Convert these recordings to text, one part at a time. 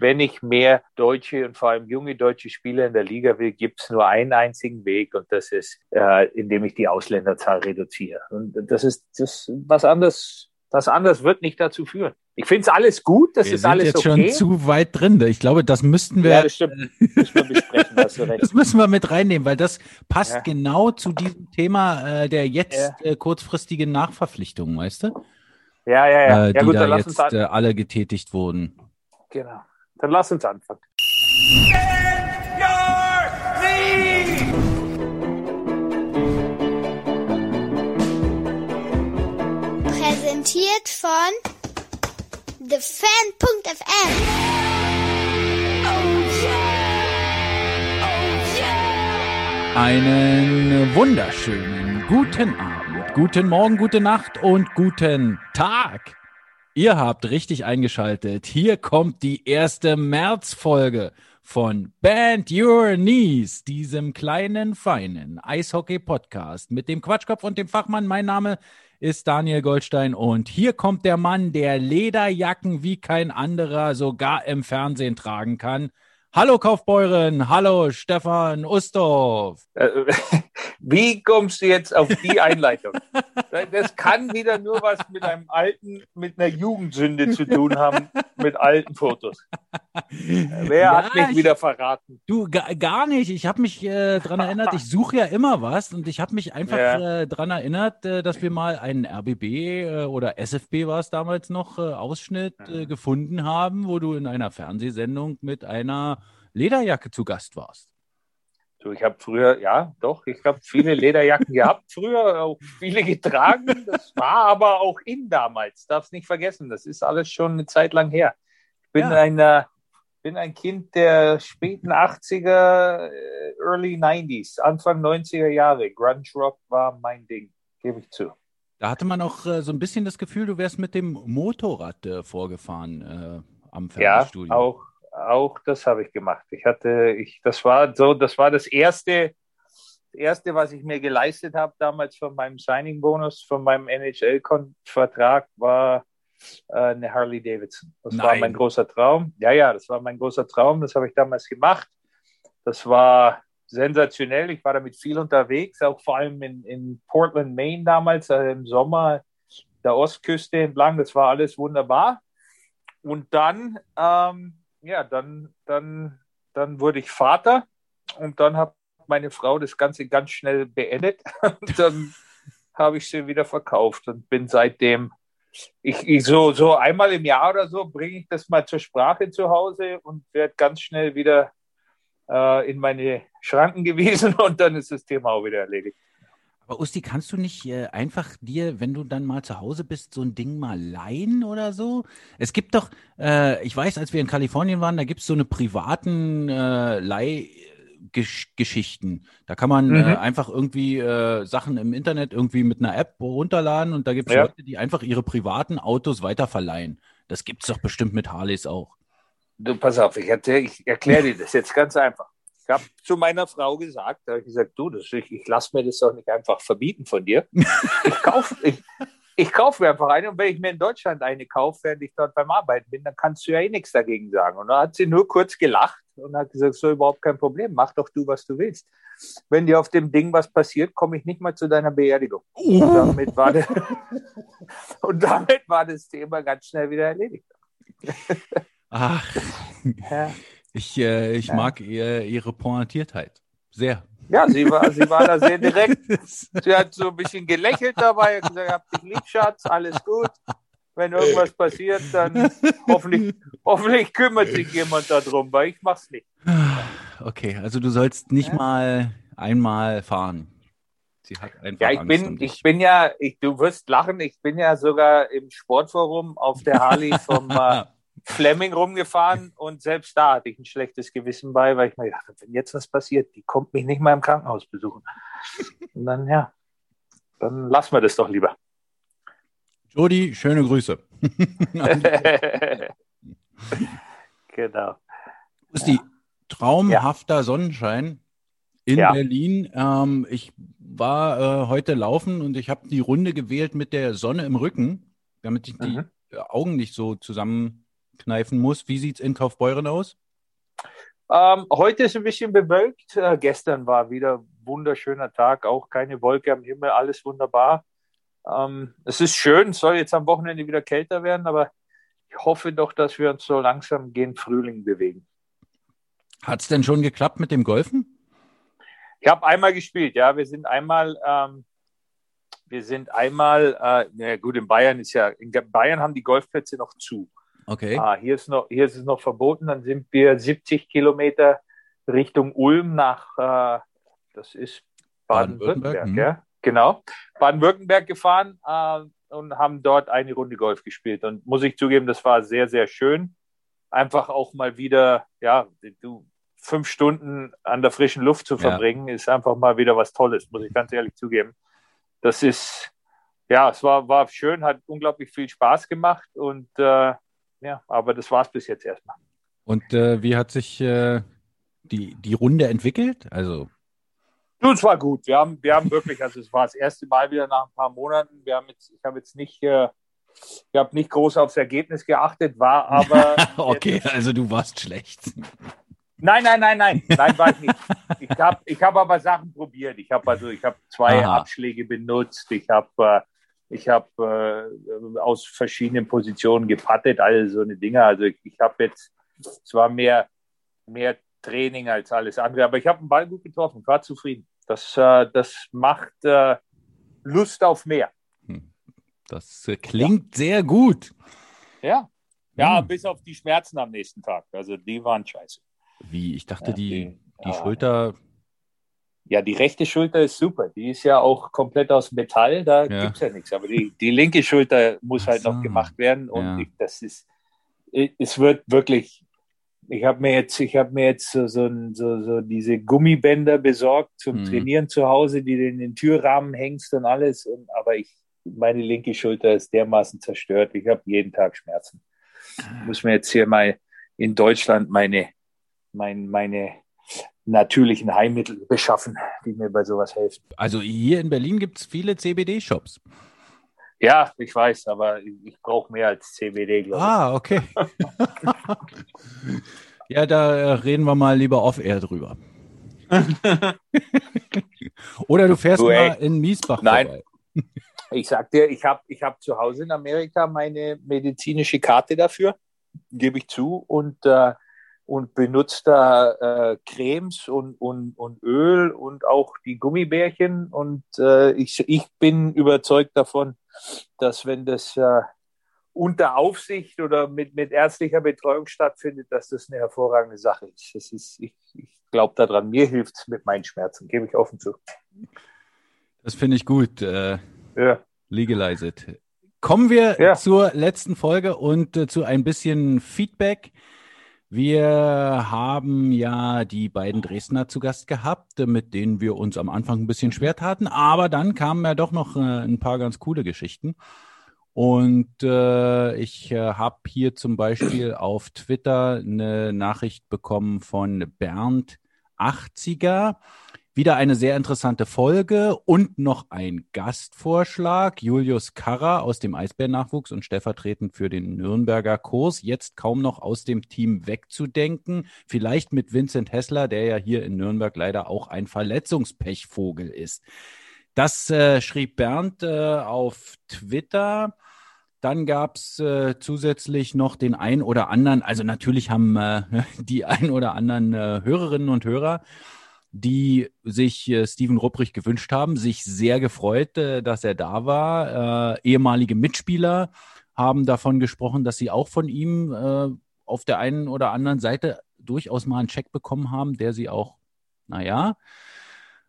wenn ich mehr deutsche und vor allem junge deutsche Spieler in der Liga will, gibt es nur einen einzigen Weg und das ist, äh, indem ich die Ausländerzahl reduziere. Und das ist das was anderes. Was anderes wird nicht dazu führen. Ich finde es alles gut, das wir ist alles jetzt okay. schon zu weit drin. Ich glaube, das müssten wir. Ja, das stimmt. Müssen wir besprechen. Das müssen wir mit reinnehmen, weil das passt Ja. genau zu diesem Thema äh, der jetzt äh, kurzfristigen Nachverpflichtungen, weißt du? Ja, ja, ja. Äh, ja die gut, da dann lass uns jetzt äh, alle getätigt wurden. Genau. Dann lass uns anfangen. Präsentiert von TheFan.fm. Einen wunderschönen guten Abend, guten Morgen, gute Nacht und guten Tag. Ihr habt richtig eingeschaltet. Hier kommt die erste Märzfolge von Band Your Knees, diesem kleinen, feinen Eishockey-Podcast mit dem Quatschkopf und dem Fachmann. Mein Name ist Daniel Goldstein und hier kommt der Mann, der Lederjacken wie kein anderer sogar im Fernsehen tragen kann. Hallo Kaufbeuren, hallo Stefan Ustorf. Äh, Wie kommst du jetzt auf die Einleitung? Das kann wieder nur was mit einem alten, mit einer Jugendsünde zu tun haben, mit alten Fotos. Wer Ja, hat mich ich- wieder verraten? Du, ga, gar nicht. Ich habe mich äh, dran erinnert, ich suche ja immer was und ich habe mich einfach Ja. äh, dran erinnert, äh, dass wir mal einen RBB äh, oder SFB war es damals noch, äh, Ausschnitt äh, gefunden haben, wo du in einer Fernsehsendung mit einer Lederjacke zu Gast warst. So, ich habe früher, ja, doch, ich habe viele Lederjacken gehabt, früher auch viele getragen. Das war aber auch in damals, darfst nicht vergessen. Das ist alles schon eine Zeit lang her. Ich bin, Ja. ein, äh, bin ein Kind der späten 80er, äh, Early 90s, Anfang 90er Jahre. Grunge Rock war mein Ding, gebe ich zu. Da hatte man auch äh, so ein bisschen das Gefühl, du wärst mit dem Motorrad äh, vorgefahren äh, am Ja, Fernsehstudio. auch, auch das habe ich gemacht. Ich hatte, ich, das war so, das war das erste, das erste, was ich mir geleistet habe damals von meinem Signing-Bonus, von meinem NHL-Vertrag, war äh, eine Harley Davidson. Das war Nein. mein großer Traum. Ja, ja, das war mein großer Traum. Das habe ich damals gemacht. Das war sensationell. Ich war damit viel unterwegs, auch vor allem in, in Portland, Maine damals, äh, im Sommer der Ostküste entlang. Das war alles wunderbar. Und dann, ähm, ja, dann, dann, dann wurde ich Vater und dann hat meine Frau das Ganze ganz schnell beendet. Und dann habe ich sie wieder verkauft und bin seitdem, ich, ich so, so einmal im Jahr oder so bringe ich das mal zur Sprache zu Hause und werde ganz schnell wieder äh, in meine Schranken gewiesen und dann ist das Thema auch wieder erledigt. Aber Usti, kannst du nicht äh, einfach dir, wenn du dann mal zu Hause bist, so ein Ding mal leihen oder so? Es gibt doch, äh, ich weiß, als wir in Kalifornien waren, da gibt es so eine privaten äh, Leihgeschichten. Da kann man äh, Mhm. einfach irgendwie äh, Sachen im Internet irgendwie mit einer App runterladen und da gibt es Ja. Leute, die einfach ihre privaten Autos weiterverleihen. Das gibt es doch bestimmt mit Harleys auch. Du, pass auf, ich, ich erkläre dir das jetzt ganz einfach. Ich habe zu meiner Frau gesagt, da habe ich gesagt, du, das, ich, ich lasse mir das doch nicht einfach verbieten von dir. Ich kaufe ich, ich kauf mir einfach eine und wenn ich mir in Deutschland eine kaufe, während ich dort beim Arbeiten bin, dann kannst du ja eh nichts dagegen sagen. Und dann hat sie nur kurz gelacht und hat gesagt, so überhaupt kein Problem, mach doch du, was du willst. Wenn dir auf dem Ding was passiert, komme ich nicht mal zu deiner Beerdigung. Und damit war das, und damit war das Thema ganz schnell wieder erledigt. Ach, Ja. Ich, äh, ich Ja. mag ihr, ihre Pointiertheit. Sehr. Ja, sie war, sie war da sehr direkt. Sie hat so ein bisschen gelächelt dabei und gesagt, hab dich lieb, Schatz, alles gut. Wenn irgendwas passiert, dann hoffentlich, hoffentlich kümmert sich jemand darum, weil ich mach's nicht. Okay, also du sollst nicht Ja. mal einmal fahren. Sie hat einfach Ja, ich Angst bin, ich bin ja, ich, du wirst lachen, ich bin ja sogar im Sportforum auf der Harley vom äh, Fleming rumgefahren und selbst da hatte ich ein schlechtes Gewissen bei, weil ich mir gedacht habe, wenn jetzt was passiert, die kommt mich nicht mal im Krankenhaus besuchen. Und dann, ja, dann lassen wir das doch lieber. Jodi, schöne Grüße. genau. Usti, traumhafter Sonnenschein in Ja. Berlin. Ähm, ich war äh, heute laufen und ich habe die Runde gewählt mit der Sonne im Rücken, damit ich die Mhm. Augen nicht so zusammen kneifen muss. Wie sieht es in Kaufbeuren aus? Ähm, heute ist ein bisschen bewölkt. Äh, gestern war wieder wunderschöner Tag, auch keine Wolke am Himmel, alles wunderbar. Ähm, es ist schön, es soll jetzt am Wochenende wieder kälter werden, aber ich hoffe doch, dass wir uns so langsam gen Frühling bewegen. Hat es denn schon geklappt mit dem Golfen? Ich habe einmal gespielt, ja. Wir sind einmal, ähm, wir sind einmal, äh, na gut, in Bayern ist ja, in Bayern haben die Golfplätze noch zu. Okay. Ah, hier, ist noch, hier ist es noch verboten. Dann sind wir 70 Kilometer Richtung Ulm nach, äh, das ist Baden-Württemberg, Baden-Württemberg, ja. Genau. Baden-Württemberg gefahren äh, und haben dort eine Runde Golf gespielt. Und muss ich zugeben, das war sehr, sehr schön. Einfach auch mal wieder, ja, du, fünf Stunden an der frischen Luft zu Ja. verbringen, ist einfach mal wieder was Tolles, muss ich ganz ehrlich zugeben. Das ist, ja, es war, war schön, hat unglaublich viel Spaß gemacht und äh, ja, aber das war es bis jetzt erstmal. Und äh, wie hat sich äh, die, die Runde entwickelt? Also, Du, es war gut. Wir haben, wir haben wirklich, also es war das erste Mal wieder nach ein paar Monaten. Wir haben jetzt, ich habe jetzt nicht, äh, ich habe nicht groß aufs Ergebnis geachtet, war aber. okay, also du warst schlecht. Nein, nein, nein, nein, nein, war ich nicht. Ich habe ich hab aber Sachen probiert. Ich habe also, ich habe zwei Aha. Abschläge benutzt. Ich habe äh, ich hab, äh, aus verschiedenen Positionen gepattet, all so eine Dinge. Also ich, ich habe jetzt, es war mehr, mehr Training als alles andere, aber ich habe den Ball gut getroffen, war zufrieden. Das, äh, das macht äh, Lust auf mehr. Das äh, klingt sehr gut. Ja. Ja, Hm. bis auf die Schmerzen am nächsten Tag. Also die waren scheiße. Wie, ich dachte, Ja, die, die- die ja. Schulter, Ja, die rechte Schulter ist super. Die ist ja auch komplett aus Metall, da Ja. gibt's ja nichts. Aber die, die linke Schulter muss Ach halt so. noch gemacht werden. Und Ja. ich, das ist, es wird wirklich, ich habe mir jetzt, ich habe mir jetzt so, so, so, so diese Gummibänder besorgt zum Mhm. Trainieren zu Hause, die du in den Türrahmen hängst und alles. Und, aber ich, meine linke Schulter ist dermaßen zerstört. Ich habe jeden Tag Schmerzen. Ich muss mir jetzt hier mal in Deutschland meine, mein, meine natürlichen Heilmittel beschaffen, die mir bei sowas helfen. also hier in Berlin gibt es viele CBD-Shops. Ja, ich weiß, aber ich, brauche mehr als CBD, glaube ich. Ah, okay. ja, da reden wir mal lieber off-air drüber. Oder du fährst Du, mal in Miesbach Nein. vorbei. Ich sag dir, ich habe ich hab zu Hause in Amerika meine medizinische Karte dafür, gebe ich zu, und, äh, und benutze da äh, Cremes und, und, und Öl und auch die Gummibärchen. Und äh, ich, ich bin überzeugt davon, dass wenn das äh, unter Aufsicht oder mit, mit ärztlicher Betreuung stattfindet, dass das eine hervorragende Sache ist. Das ist ich ich glaube daran, mir hilft es mit meinen Schmerzen, gebe ich offen zu. Das finde ich gut. Äh, Ja. legalize it. Kommen wir Ja. zur letzten Folge und äh, zu ein bisschen Feedback. Wir haben ja die beiden Dresdner zu Gast gehabt, mit denen wir uns am Anfang ein bisschen schwer taten, aber dann kamen ja doch noch äh, ein paar ganz coole Geschichten. Und äh, ich äh, habe hier zum Beispiel auf Twitter eine Nachricht bekommen von Bernd 80er. Wieder eine sehr interessante Folge und noch ein Gastvorschlag. Julius Karrer aus dem Eisbärnachwuchs und stellvertretend für den Nürnberger Kurs. Jetzt kaum noch aus dem Team wegzudenken. Vielleicht mit Vincent Hessler, der ja hier in Nürnberg leider auch ein Verletzungspechvogel ist. Das äh, schrieb Bernd äh, auf Twitter. Dann gab's äh, zusätzlich noch den ein oder anderen, also natürlich haben äh, die ein oder anderen äh, Hörerinnen und Hörer, die sich äh, Steven Rupprich gewünscht haben, sich sehr gefreut, äh, dass er da war. Äh, ehemalige Mitspieler haben davon gesprochen, dass sie auch von ihm äh, auf der einen oder anderen Seite durchaus mal einen Check bekommen haben, der sie auch, naja,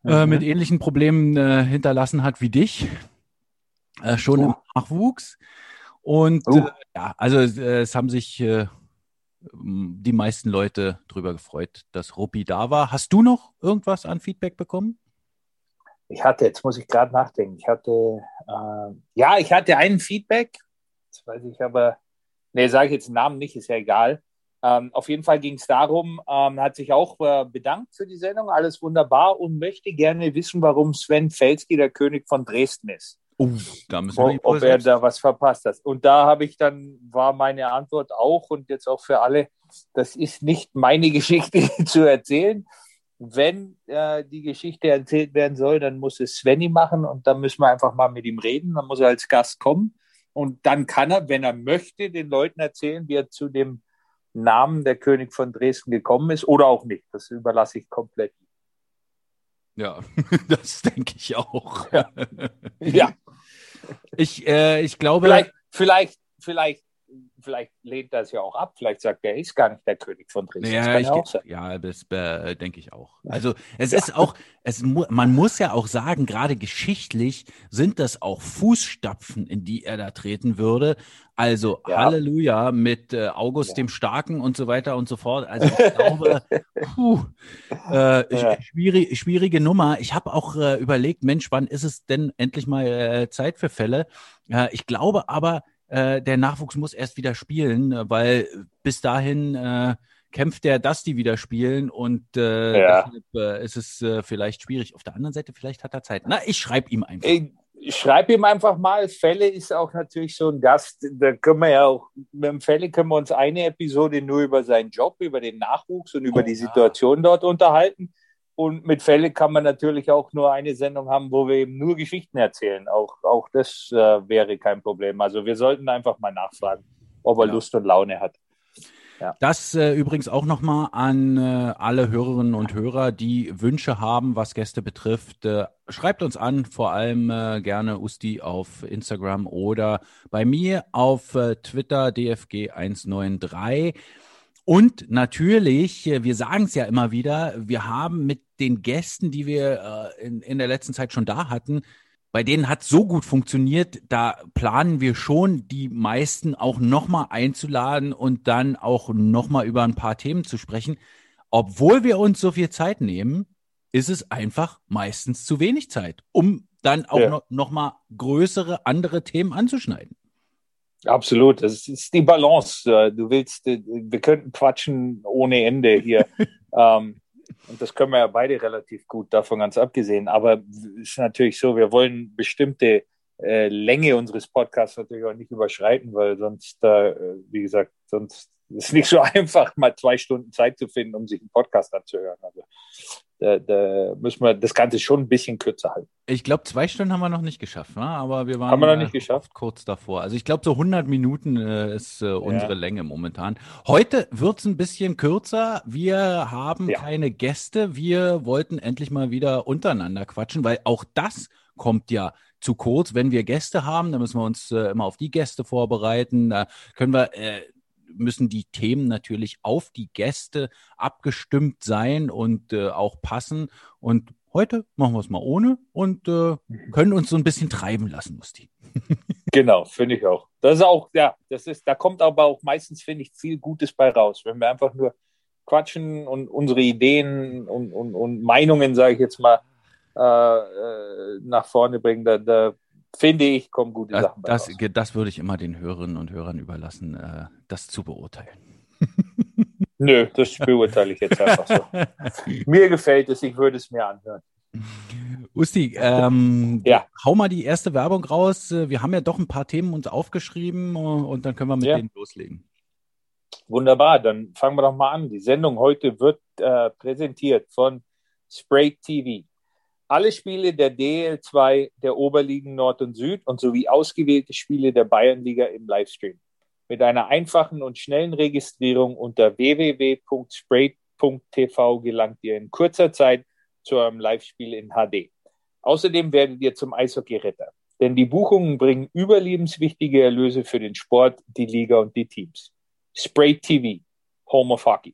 äh, Mhm. mit ähnlichen Problemen äh, hinterlassen hat wie dich. Äh, schon im Nachwuchs. Und Oh. äh, ja, also äh, es haben sich die meisten Leute drüber gefreut, dass Ruppi da war. Hast du noch irgendwas an Feedback bekommen? Ich hatte, jetzt muss ich gerade nachdenken, ich hatte, äh, ja, ich hatte einen Feedback, jetzt weiß ich aber, nee, sage ich jetzt den Namen nicht, ist ja egal. Ähm, auf jeden Fall ging es darum, ähm, hat sich auch äh, bedankt für die Sendung, alles wunderbar und möchte gerne wissen, warum Sven Felski der König von Dresden ist. Oh, da müssen wir ob, ob er da was verpasst hat. Und da habe ich dann, war meine Antwort auch und jetzt auch für alle, das ist nicht meine Geschichte zu erzählen. Wenn äh, die Geschichte erzählt werden soll, dann muss es Svenny machen und dann müssen wir einfach mal mit ihm reden. Dann muss er als Gast kommen und dann kann er, wenn er möchte, den Leuten erzählen, wie er zu dem Namen der König von Dresden gekommen ist oder auch nicht. Das überlasse ich komplett. Ja, das denke ich auch. Ja. ja. Ich, äh, ich glaube. Vielleicht, vielleicht, vielleicht, vielleicht lehnt das ja auch ab. Vielleicht sagt er, er ist gar nicht der König von Dresden. Ja, das ich, auch sein. ja das äh, denke ich auch. Also es ja. ist auch, es, man muss ja auch sagen, gerade geschichtlich sind das auch Fußstapfen, in die er da treten würde. Also ja. Halleluja mit äh, August ja. dem Starken und so weiter und so fort. Also ich glaube, puh, äh, schwierig, schwierige Nummer. Ich habe auch äh, überlegt, Mensch, wann ist es denn endlich mal äh, Zeit für Fälle? Äh, ich glaube aber, äh, der Nachwuchs muss erst wieder spielen, weil bis dahin äh, kämpft der Dusty wieder spielen und äh, ja. deshalb äh, ist es äh, vielleicht schwierig. Auf der anderen Seite, vielleicht hat er Zeit. Na, ich schreibe ihm einfach. Ich, schreibe ihm einfach mal. Fälle ist auch natürlich so ein Gast. Da können wir ja auch, mit dem Fälle können wir uns eine Episode nur über seinen Job, über den Nachwuchs und über oh, die Situation ja. dort unterhalten. Und mit Fälle kann man natürlich auch nur eine Sendung haben, wo wir eben nur Geschichten erzählen. Auch, auch das äh, wäre kein Problem. Also wir sollten einfach mal nachfragen, ob er ja. Lust und Laune hat. Ja. Das äh, übrigens auch nochmal an äh, alle Hörerinnen und Hörer, die Wünsche haben, was Gäste betrifft. Äh, schreibt uns an, vor allem äh, gerne Usti auf Instagram oder bei mir auf äh, Twitter DFG193. Und natürlich, äh, wir sagen es ja immer wieder, wir haben mit den Gästen, die wir äh, in, in der letzten Zeit schon da hatten, bei denen hat so gut funktioniert, da planen wir schon, die meisten auch nochmal einzuladen und dann auch nochmal über ein paar Themen zu sprechen. Obwohl wir uns so viel Zeit nehmen, ist es einfach meistens zu wenig Zeit, um dann auch ja. noch, noch mal größere andere Themen anzuschneiden. Absolut, das ist die Balance. Äh, du willst, äh, wir könnten quatschen ohne Ende hier. ähm, und das können wir ja beide relativ gut, davon ganz abgesehen. Aber es ist natürlich so, wir wollen bestimmte äh, Länge unseres Podcasts natürlich auch nicht überschreiten, weil sonst, äh, wie gesagt, sonst ist es nicht so einfach, mal zwei Stunden Zeit zu finden, um sich einen Podcast anzuhören. Also da, da müssen wir das Ganze schon ein bisschen kürzer halten. Ich glaube, zwei Stunden haben wir noch nicht geschafft, ne? aber wir waren haben wir noch nicht geschafft? kurz davor. Also ich glaube, so 100 Minuten äh, ist äh, unsere ja. Länge momentan. Heute wird es ein bisschen kürzer. Wir haben ja. keine Gäste. Wir wollten endlich mal wieder untereinander quatschen, weil auch das kommt ja zu kurz. Wenn wir Gäste haben, dann müssen wir uns äh, immer auf die Gäste vorbereiten. Da können wir äh, müssen die Themen natürlich auf die Gäste abgestimmt sein und äh, auch passen. Und heute machen wir es mal ohne und äh, mhm. können uns so ein bisschen treiben lassen, Musti. genau, finde ich auch. Das ist auch, ja, das ist, da kommt aber auch meistens, finde ich, viel Gutes bei raus. Wenn wir einfach nur quatschen und unsere Ideen und, und, und Meinungen, sage ich jetzt mal, äh, äh, nach vorne bringen, da, da finde ich, kommen gute das, Sachen das, raus. das würde ich immer den Hörerinnen und Hörern überlassen, äh, das zu beurteilen. Nö, das beurteile ich jetzt einfach so. mir gefällt es, ich würde es mir anhören. Usti, ähm, ja. hau mal die erste Werbung raus. Wir haben ja doch ein paar Themen uns aufgeschrieben äh, und dann können wir mit ja. denen loslegen. Wunderbar, dann fangen wir doch mal an. Die Sendung heute wird äh, präsentiert von Spray TV alle Spiele der DL2 der Oberligen Nord und Süd und sowie ausgewählte Spiele der Bayernliga im Livestream. Mit einer einfachen und schnellen Registrierung unter www.spray.tv gelangt ihr in kurzer Zeit zu eurem Live-Spiel in HD. Außerdem werdet ihr zum Eishockey-Retter, denn die Buchungen bringen überlebenswichtige Erlöse für den Sport, die Liga und die Teams. Spray TV, Home of Hockey.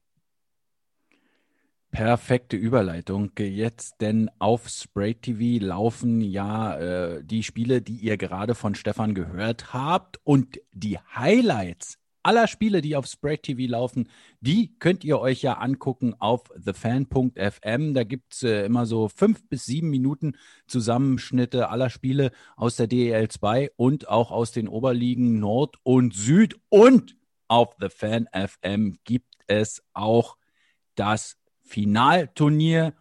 Perfekte Überleitung. Jetzt denn auf Spray TV laufen ja äh, die Spiele, die ihr gerade von Stefan gehört habt. Und die Highlights aller Spiele, die auf Spray TV laufen, die könnt ihr euch ja angucken auf thefan.fm. Da gibt's äh, immer so fünf bis sieben Minuten Zusammenschnitte aller Spiele aus der DEL 2 und auch aus den Oberligen Nord und Süd. Und auf The Fan FM gibt es auch das Finalturnier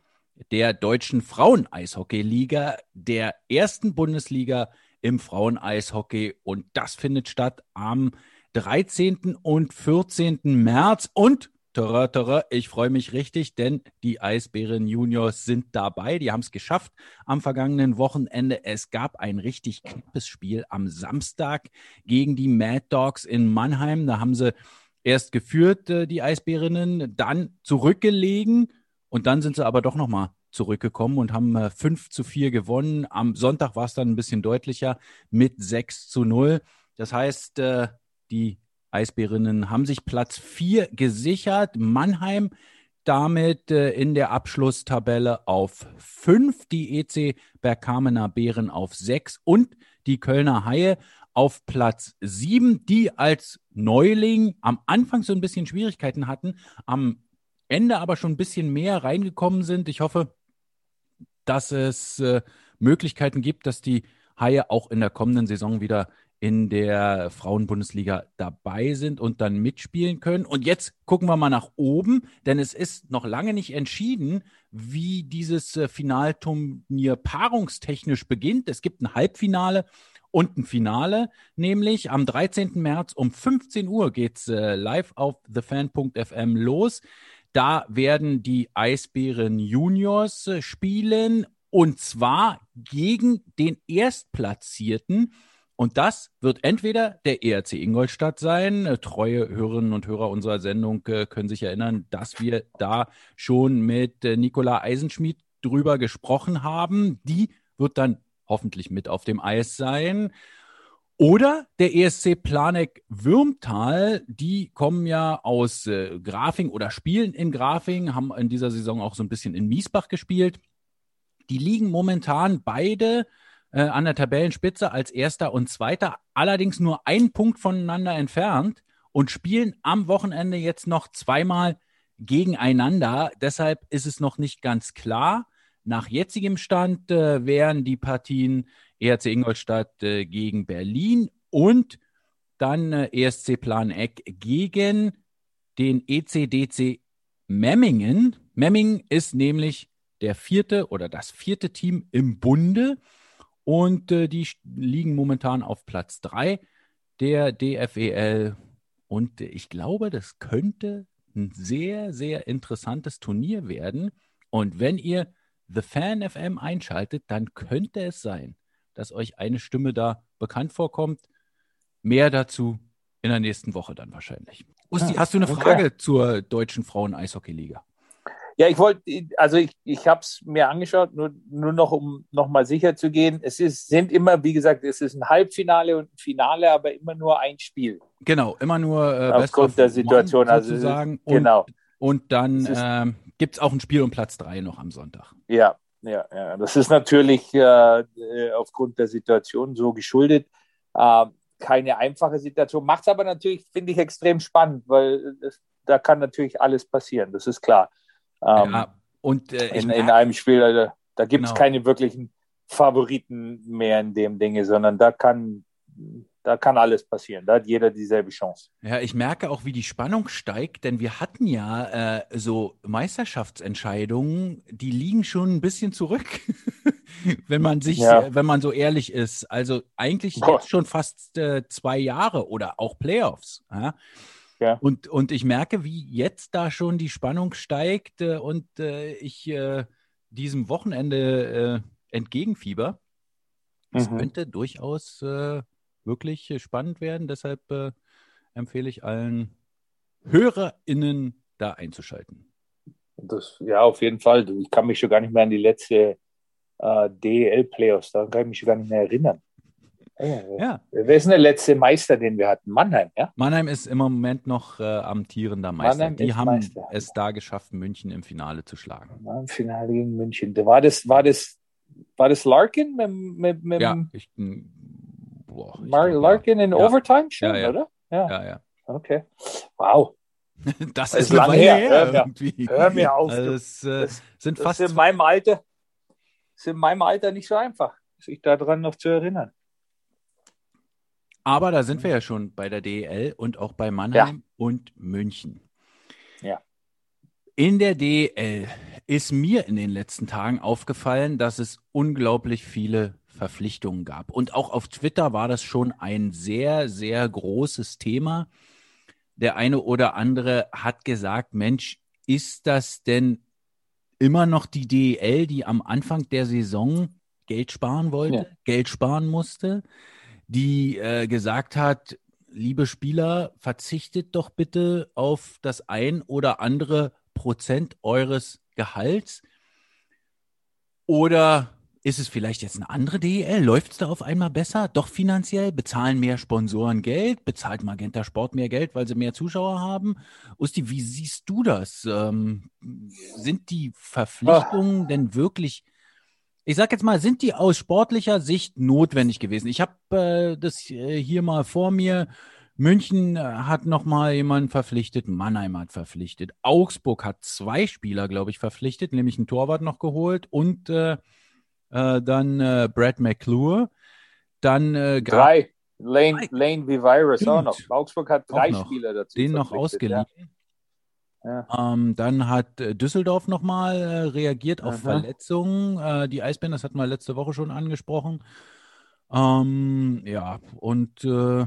der deutschen Frauen-Eishockey-Liga, der ersten Bundesliga im Frauen-Eishockey und das findet statt am 13. und 14. März und Tada, tada, ich freue mich richtig, denn die Eisbären Juniors sind dabei. Die haben es geschafft am vergangenen Wochenende. Es gab ein richtig knappes Spiel am Samstag gegen die Mad Dogs in Mannheim. Da haben sie erst geführt, äh, die Eisbärinnen, dann zurückgelegen und dann sind sie aber doch nochmal zurückgekommen und haben äh, 5 zu 4 gewonnen. Am Sonntag war es dann ein bisschen deutlicher mit 6 zu 0. Das heißt, äh, die Eisbärinnen haben sich Platz 4 gesichert. Mannheim damit äh, in der Abschlusstabelle auf 5, die EC Bergkamener Bären auf 6 und die Kölner Haie auf Platz 7, die als Neuling am Anfang so ein bisschen Schwierigkeiten hatten, am Ende aber schon ein bisschen mehr reingekommen sind. Ich hoffe, dass es äh, Möglichkeiten gibt, dass die Haie auch in der kommenden Saison wieder in der Frauenbundesliga dabei sind und dann mitspielen können. Und jetzt gucken wir mal nach oben, denn es ist noch lange nicht entschieden, wie dieses äh, Finalturnier paarungstechnisch beginnt. Es gibt ein Halbfinale und ein Finale, nämlich am 13. März um 15 Uhr geht's äh, live auf thefan.fm los. Da werden die Eisbären Juniors äh, spielen und zwar gegen den Erstplatzierten und das wird entweder der ERC Ingolstadt sein. Äh, treue Hörerinnen und Hörer unserer Sendung äh, können sich erinnern, dass wir da schon mit äh, Nicola Eisenschmidt drüber gesprochen haben. Die wird dann hoffentlich mit auf dem Eis sein. Oder der ESC Planek Würmtal, die kommen ja aus äh, Grafing oder spielen in Grafing, haben in dieser Saison auch so ein bisschen in Miesbach gespielt. Die liegen momentan beide äh, an der Tabellenspitze als erster und zweiter, allerdings nur einen Punkt voneinander entfernt und spielen am Wochenende jetzt noch zweimal gegeneinander. Deshalb ist es noch nicht ganz klar. Nach jetzigem Stand äh, wären die Partien ERC Ingolstadt äh, gegen Berlin und dann äh, ESC Plan Eck gegen den ECDC Memmingen. Memmingen ist nämlich der vierte oder das vierte Team im Bunde und äh, die liegen momentan auf Platz 3 der DFEL. Und ich glaube, das könnte ein sehr, sehr interessantes Turnier werden. Und wenn ihr The Fan FM einschaltet, dann könnte es sein, dass euch eine Stimme da bekannt vorkommt. Mehr dazu in der nächsten Woche dann wahrscheinlich. Usti, ah, hast du eine Frage okay. zur deutschen Frauen-Eishockey-Liga? Ja, ich wollte, also ich, ich habe es mir angeschaut, nur, nur noch, um nochmal sicher zu gehen. Es ist, sind immer, wie gesagt, es ist ein Halbfinale und ein Finale, aber immer nur ein Spiel. Genau, immer nur äh, aufgrund der Situation. Also sozusagen. Und, genau. Und dann ähm, gibt es auch ein Spiel um Platz 3 noch am Sonntag. Ja, ja, ja. Das ist natürlich äh, äh, aufgrund der Situation so geschuldet. Äh, keine einfache Situation. Macht es aber natürlich, finde ich, extrem spannend, weil das, da kann natürlich alles passieren, das ist klar. Ähm, ja, und äh, in, in, einem Spiel, also, da gibt es genau. keine wirklichen Favoriten mehr in dem Dinge, sondern da kann, da kann alles passieren. Da hat jeder dieselbe Chance. Ja, ich merke auch, wie die Spannung steigt, denn wir hatten ja äh, so Meisterschaftsentscheidungen, die liegen schon ein bisschen zurück, wenn man sich, ja. äh, wenn man so ehrlich ist. Also eigentlich Boah. jetzt schon fast äh, zwei Jahre oder auch Playoffs. Ja? Ja. Und, und ich merke, wie jetzt da schon die Spannung steigt äh, und äh, ich äh, diesem Wochenende äh, entgegenfieber. Es mhm. könnte durchaus äh, wirklich spannend werden. Deshalb äh, empfehle ich allen HörerInnen da einzuschalten. Das, ja, auf jeden Fall. Ich kann mich schon gar nicht mehr an die letzte äh, DEL-Playoffs, da kann ich mich schon gar nicht mehr erinnern. Ja. Wer ist denn der letzte Meister, den wir hatten? Mannheim, ja? Mannheim ist im Moment noch äh, amtierender Meister. Mannheim Die haben Meister. es da geschafft, München im Finale zu schlagen. Im Finale gegen München. War das, war das, war das Larkin mit, mit, mit ja, ich, boah, glaub, Larkin in ja. Overtime schon, ja, oder? Ja. Okay. Wow. das, das ist, ist lange her. her hör, mir, hör mir auf. Also das, äh, das, sind fast ist in meinem Alter, ist in meinem Alter nicht so einfach, sich daran noch zu erinnern. Aber da sind wir ja schon bei der DEL und auch bei Mannheim ja. und München. Ja. In der DEL ist mir in den letzten Tagen aufgefallen, dass es unglaublich viele Verpflichtungen gab. Und auch auf Twitter war das schon ein sehr, sehr großes Thema. Der eine oder andere hat gesagt, Mensch, ist das denn immer noch die DEL, die am Anfang der Saison Geld sparen wollte, ja. Geld sparen musste, die äh, gesagt hat, liebe Spieler, verzichtet doch bitte auf das ein oder andere Prozent eures Gehalts. Oder ist es vielleicht jetzt eine andere DEL? Läuft es da auf einmal besser? Doch finanziell? Bezahlen mehr Sponsoren Geld? Bezahlt Magenta Sport mehr Geld, weil sie mehr Zuschauer haben? Usti, wie siehst du das? Ähm, sind die Verpflichtungen oh. denn wirklich, ich sag jetzt mal, sind die aus sportlicher Sicht notwendig gewesen? Ich habe äh, das äh, hier mal vor mir. München äh, hat nochmal jemanden verpflichtet, Mannheim hat verpflichtet, Augsburg hat zwei Spieler, glaube ich, verpflichtet, nämlich einen Torwart noch geholt und äh, äh, dann äh, Brad McClure, dann äh, drei. Lane, Lane Virus auch noch. Augsburg hat drei Spieler dazu. Den noch ausgeliehen. Ja. Ja. Ähm, dann hat äh, Düsseldorf nochmal äh, reagiert auf Aha. Verletzungen. Äh, die Eisbären, das hatten wir letzte Woche schon angesprochen. Ähm, ja, und äh,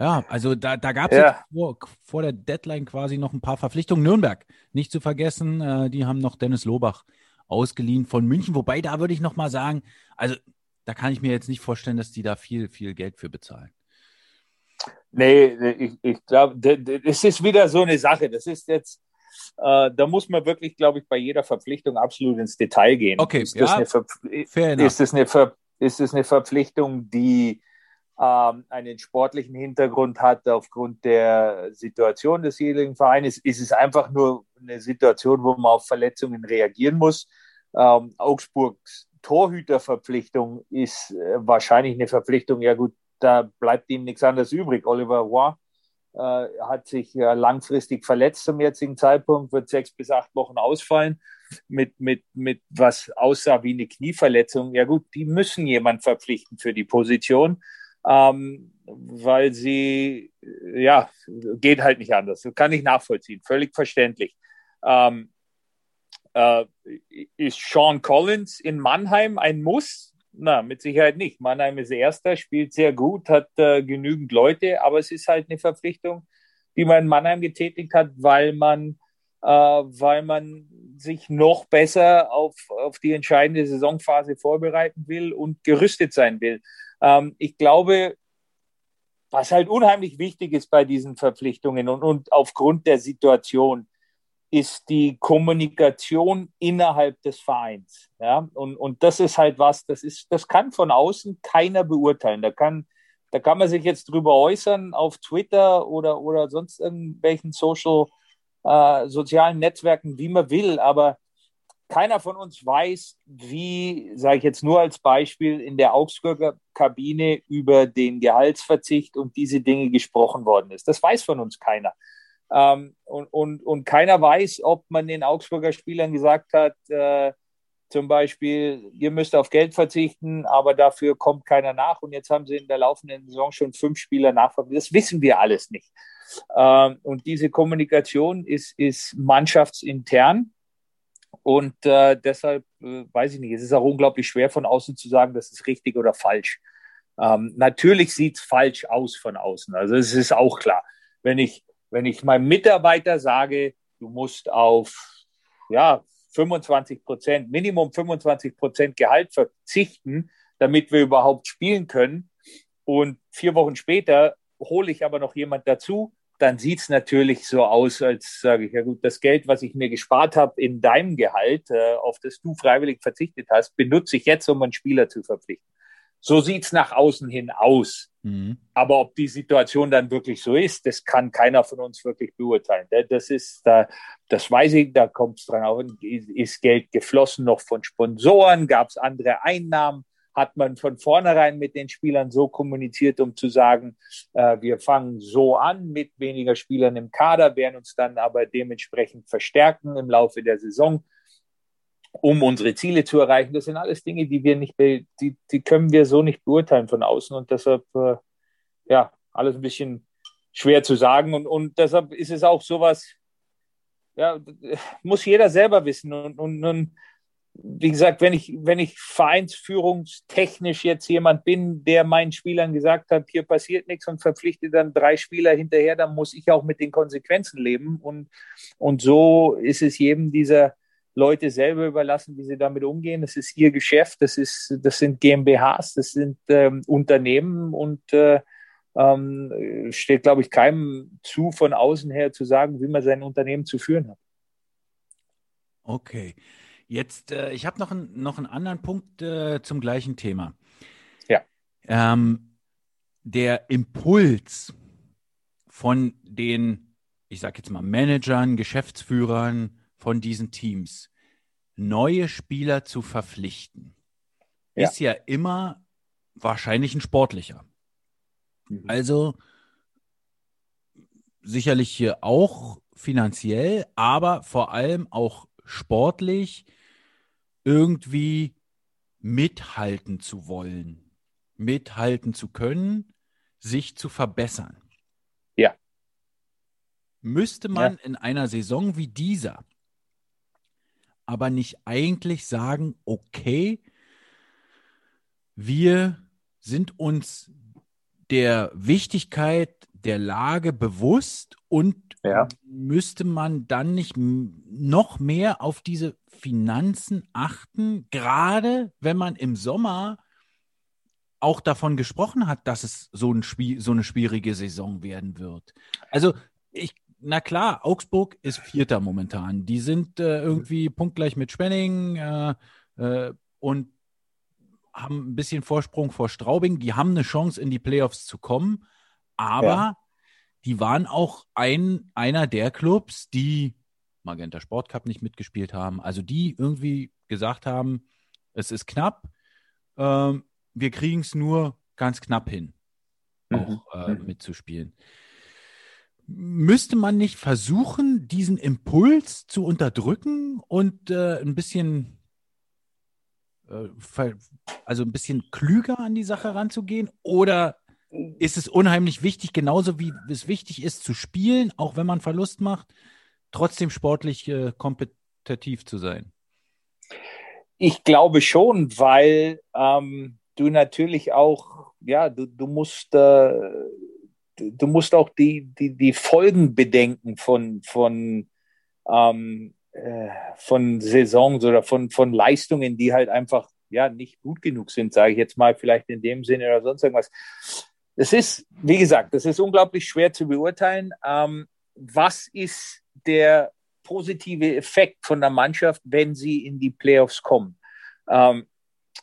ja, also da, da gab es ja. vor, vor, der Deadline quasi noch ein paar Verpflichtungen. Nürnberg, nicht zu vergessen, äh, die haben noch Dennis Lobach ausgeliehen von München. Wobei, da würde ich noch mal sagen, also da kann ich mir jetzt nicht vorstellen, dass die da viel, viel Geld für bezahlen. Nee, ich, ich glaube, das ist wieder so eine Sache. Das ist jetzt, äh, da muss man wirklich, glaube ich, bei jeder Verpflichtung absolut ins Detail gehen. Okay, ist das, ja, eine, ist das, eine, Ver ist das eine Verpflichtung, die ähm, einen sportlichen Hintergrund hat aufgrund der Situation des jeweiligen Vereins? Ist es einfach nur eine Situation, wo man auf Verletzungen reagieren muss? Ähm, Augsburgs Torhüterverpflichtung ist äh, wahrscheinlich eine Verpflichtung, ja gut, da bleibt ihm nichts anderes übrig. Oliver Roy äh, hat sich äh, langfristig verletzt zum jetzigen Zeitpunkt, wird sechs bis acht Wochen ausfallen mit, mit, mit was aussah wie eine Knieverletzung. Ja gut, die müssen jemand verpflichten für die Position ähm, weil sie, ja, geht halt nicht anders. Kann ich nachvollziehen, völlig verständlich. Ähm, äh, ist Sean Collins in Mannheim ein Muss? Na, mit Sicherheit nicht. Mannheim ist Erster, spielt sehr gut, hat äh, genügend Leute, aber es ist halt eine Verpflichtung, die man in Mannheim getätigt hat, weil man, äh, weil man sich noch besser auf, auf die entscheidende Saisonphase vorbereiten will und gerüstet sein will. Ähm, ich glaube, was halt unheimlich wichtig ist bei diesen Verpflichtungen und, und aufgrund der Situation, ist die Kommunikation innerhalb des Vereins. Ja? Und, und das ist halt was, das ist, das kann von außen keiner beurteilen. Da kann, da kann man sich jetzt drüber äußern auf Twitter oder, oder sonst irgendwelchen Social, äh, sozialen Netzwerken, wie man will, aber keiner von uns weiß, wie, sage ich jetzt nur als Beispiel, in der Augsburger Kabine über den Gehaltsverzicht und diese Dinge gesprochen worden ist. Das weiß von uns keiner. Ähm, und, und, und keiner weiß, ob man den Augsburger Spielern gesagt hat, äh, zum Beispiel, ihr müsst auf Geld verzichten, aber dafür kommt keiner nach. Und jetzt haben sie in der laufenden Saison schon fünf Spieler nachverpflichtet. Das wissen wir alles nicht. Ähm, und diese Kommunikation ist, ist mannschaftsintern. Und äh, deshalb äh, weiß ich nicht, es ist auch unglaublich schwer von außen zu sagen, das ist richtig oder falsch. Ähm, natürlich sieht es falsch aus von außen. Also es ist auch klar. Wenn ich, wenn ich meinem Mitarbeiter sage, du musst auf ja, 25 Prozent, Minimum 25 Prozent Gehalt verzichten, damit wir überhaupt spielen können. Und vier Wochen später hole ich aber noch jemand dazu, dann sieht es natürlich so aus, als sage ich, ja gut, das Geld, was ich mir gespart habe in deinem Gehalt, äh, auf das du freiwillig verzichtet hast, benutze ich jetzt, um einen Spieler zu verpflichten. So sieht es nach außen hin aus. Mhm. Aber ob die Situation dann wirklich so ist, das kann keiner von uns wirklich beurteilen. Das ist, da, das weiß ich, da kommt es dran auf. Ist Geld geflossen noch von Sponsoren? Gab es andere Einnahmen? Hat man von vornherein mit den Spielern so kommuniziert, um zu sagen, äh, wir fangen so an mit weniger Spielern im Kader, werden uns dann aber dementsprechend verstärken im Laufe der Saison, um unsere Ziele zu erreichen. Das sind alles Dinge, die wir nicht, die, die können wir so nicht beurteilen von außen und deshalb, äh, ja, alles ein bisschen schwer zu sagen und, und deshalb ist es auch sowas, ja, muss jeder selber wissen und, und, und wie gesagt, wenn ich, wenn ich vereinsführungstechnisch jetzt jemand bin, der meinen Spielern gesagt hat, hier passiert nichts und verpflichtet dann drei Spieler hinterher, dann muss ich auch mit den Konsequenzen leben. Und, und so ist es jedem dieser Leute selber überlassen, wie sie damit umgehen. Das ist ihr Geschäft, das, ist, das sind GmbHs, das sind ähm, Unternehmen und äh, ähm, steht, glaube ich, keinem zu, von außen her zu sagen, wie man sein Unternehmen zu führen hat. Okay. Jetzt, äh, ich habe noch, ein, noch einen anderen Punkt äh, zum gleichen Thema. Ja. Ähm, der Impuls von den, ich sage jetzt mal, Managern, Geschäftsführern von diesen Teams, neue Spieler zu verpflichten, ja. ist ja immer wahrscheinlich ein sportlicher. Mhm. Also sicherlich hier auch finanziell, aber vor allem auch sportlich irgendwie mithalten zu wollen, mithalten zu können, sich zu verbessern. Ja. Müsste man ja. in einer Saison wie dieser aber nicht eigentlich sagen, okay, wir sind uns der Wichtigkeit der Lage bewusst und ja. müsste man dann nicht noch mehr auf diese Finanzen achten, gerade wenn man im Sommer auch davon gesprochen hat, dass es so, ein Spiel, so eine schwierige Saison werden wird. Also ich, na klar, Augsburg ist Vierter momentan. Die sind äh, irgendwie punktgleich mit Spenning äh, äh, und haben ein bisschen Vorsprung vor Straubing. Die haben eine Chance, in die Playoffs zu kommen, aber ja. Die waren auch ein, einer der Clubs, die Magenta Sport Cup nicht mitgespielt haben. Also die irgendwie gesagt haben, es ist knapp, ähm, wir kriegen es nur ganz knapp hin, auch mhm. äh, mhm. mitzuspielen. Müsste man nicht versuchen, diesen Impuls zu unterdrücken und äh, ein bisschen, äh, also ein bisschen klüger an die Sache ranzugehen? Oder ist es unheimlich wichtig, genauso wie es wichtig ist zu spielen, auch wenn man Verlust macht, trotzdem sportlich äh, kompetitiv zu sein? Ich glaube schon, weil ähm, du natürlich auch, ja, du, du musst, äh, du, musst auch die, die, die Folgen bedenken von, von, ähm, äh, von Saisons oder von, von Leistungen, die halt einfach ja nicht gut genug sind, sage ich jetzt mal, vielleicht in dem Sinne oder sonst irgendwas. Es ist, wie gesagt, das ist unglaublich schwer zu beurteilen. Ähm, was ist der positive Effekt von der Mannschaft, wenn sie in die Playoffs kommen. Ähm,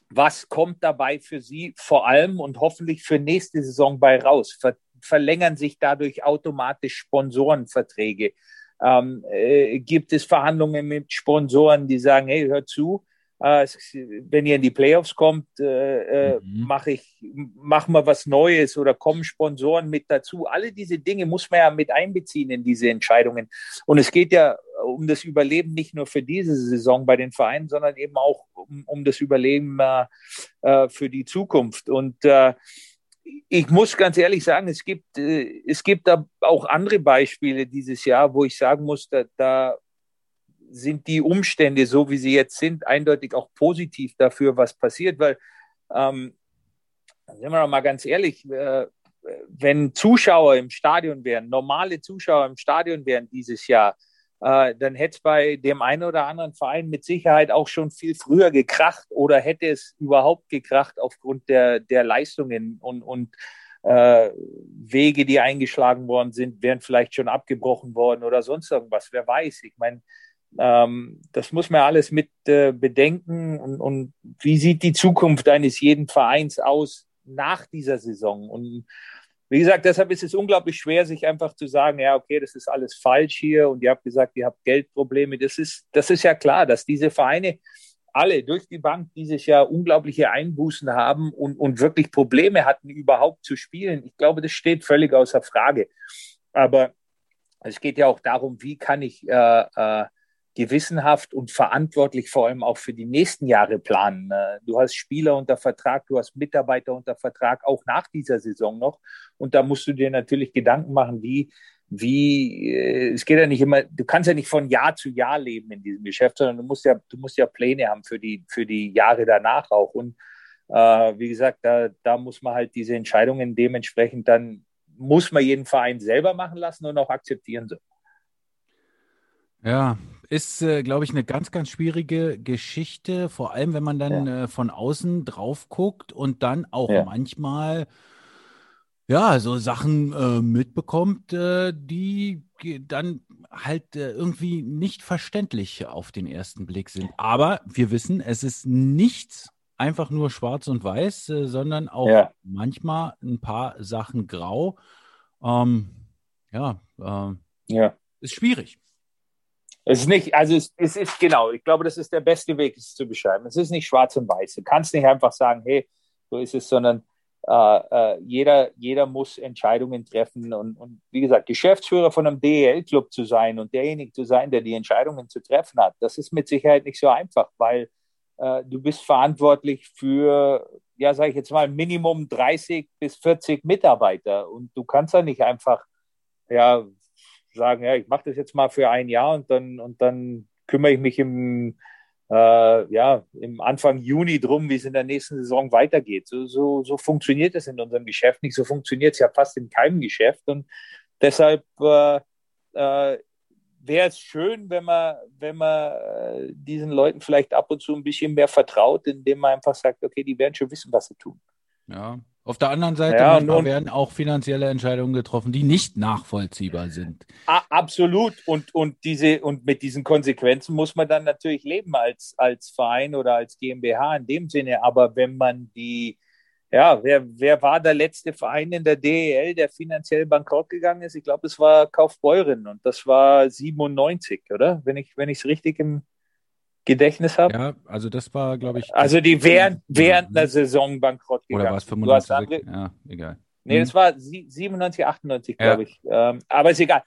was kommt dabei für sie vor allem und hoffentlich für nächste Saison bei raus? Ver verlängern sich dadurch automatisch Sponsorenverträge? Ähm, äh, gibt es Verhandlungen mit Sponsoren, die sagen, hey, hör zu, wenn ihr in die Playoffs kommt, äh, äh mhm. mache ich, mach mal was Neues oder kommen Sponsoren mit dazu. Alle diese Dinge muss man ja mit einbeziehen in diese Entscheidungen. Und es geht ja um das Überleben nicht nur für diese Saison bei den Vereinen, sondern eben auch um, um das Überleben äh, äh für die Zukunft. Und äh, ich muss ganz ehrlich sagen, es gibt, äh, es gibt da auch andere Beispiele dieses Jahr, wo ich sagen muss, da, da sind die Umstände, so wie sie jetzt sind, eindeutig auch positiv dafür, was passiert, weil, ähm, sind wir doch mal ganz ehrlich, äh, wenn Zuschauer im Stadion wären, normale Zuschauer im Stadion wären dieses Jahr, äh, dann hätte es bei dem einen oder anderen Verein mit Sicherheit auch schon viel früher gekracht oder hätte es überhaupt gekracht aufgrund der, der Leistungen und, und äh, Wege, die eingeschlagen worden sind, wären vielleicht schon abgebrochen worden oder sonst irgendwas. Wer weiß. Ich meine, ähm, das muss man alles mit äh, bedenken. Und, und wie sieht die Zukunft eines jeden Vereins aus nach dieser Saison? Und wie gesagt, deshalb ist es unglaublich schwer, sich einfach zu sagen, ja, okay, das ist alles falsch hier und ihr habt gesagt, ihr habt Geldprobleme. Das ist, das ist ja klar, dass diese Vereine alle durch die Bank dieses Jahr unglaubliche Einbußen haben und, und wirklich Probleme hatten, überhaupt zu spielen. Ich glaube, das steht völlig außer Frage. Aber es geht ja auch darum, wie kann ich äh, äh, gewissenhaft und verantwortlich vor allem auch für die nächsten Jahre planen. Äh, du hast Spieler unter Vertrag, du hast Mitarbeiter unter Vertrag, auch nach dieser Saison noch. Und da musst du dir natürlich Gedanken machen, wie, wie, äh, es geht ja nicht immer, du kannst ja nicht von Jahr zu Jahr leben in diesem Geschäft, sondern du musst ja, du musst ja Pläne haben für die, für die Jahre danach auch. Und äh, wie gesagt, da, da muss man halt diese Entscheidungen dementsprechend dann, muss man jeden Verein selber machen lassen und auch akzeptieren. So. Ja, ist, äh, glaube ich, eine ganz, ganz schwierige Geschichte, vor allem wenn man dann Ja. äh, von außen drauf guckt und dann auch Ja. manchmal ja so Sachen äh, mitbekommt, äh, die dann halt äh, irgendwie nicht verständlich auf den ersten Blick sind. Aber wir wissen, es ist nichts einfach nur schwarz und weiß, äh, sondern auch Ja. manchmal ein paar Sachen grau. Ähm, ja, Ja. ist schwierig. Es ist nicht, also es, es ist genau, ich glaube, das ist der beste Weg, es zu beschreiben. Es ist nicht schwarz und weiß. Du kannst nicht einfach sagen, hey, so ist es, sondern äh, äh, jeder, jeder muss Entscheidungen treffen. Und, und wie gesagt, Geschäftsführer von einem DEL-Club zu sein und derjenige zu sein, der die Entscheidungen zu treffen hat, das ist mit Sicherheit nicht so einfach, weil äh, du bist verantwortlich für, ja, sage ich jetzt mal, Minimum 30 bis 40 Mitarbeiter. Und du kannst da nicht einfach, ja, sagen, ja, ich mache das jetzt mal für ein Jahr und dann, und dann kümmere ich mich im, äh, ja, im Anfang Juni drum, wie es in der nächsten Saison weitergeht. So, so, so funktioniert es in unserem Geschäft nicht. So funktioniert es ja fast in keinem Geschäft. Und deshalb äh, äh, wäre es schön, wenn man, wenn man äh, diesen Leuten vielleicht ab und zu ein bisschen mehr vertraut, indem man einfach sagt, okay, die werden schon wissen, was sie tun. Ja. Auf der anderen Seite Ja, und- werden auch finanzielle Entscheidungen getroffen, die nicht nachvollziehbar sind. Absolut. Und, und, diese, und mit diesen Konsequenzen muss man dann natürlich leben als, als Verein oder als GmbH in dem Sinne. Aber wenn man die, ja, wer, wer war der letzte Verein in der DEL, der finanziell bankrott gegangen ist? Ich glaube, es war Kaufbeuren und das war 97, oder? Wenn ich wenn ich es richtig im Gedächtnis habe. Ja, also das war, glaube ich. Also die während, während Ja. einer Saison bankrott gegangen. Oder war es Du hast 95? andere, Ja, egal. Nee, das war sie- 97, 98, Ja. glaube ich. Ähm, aber ist egal.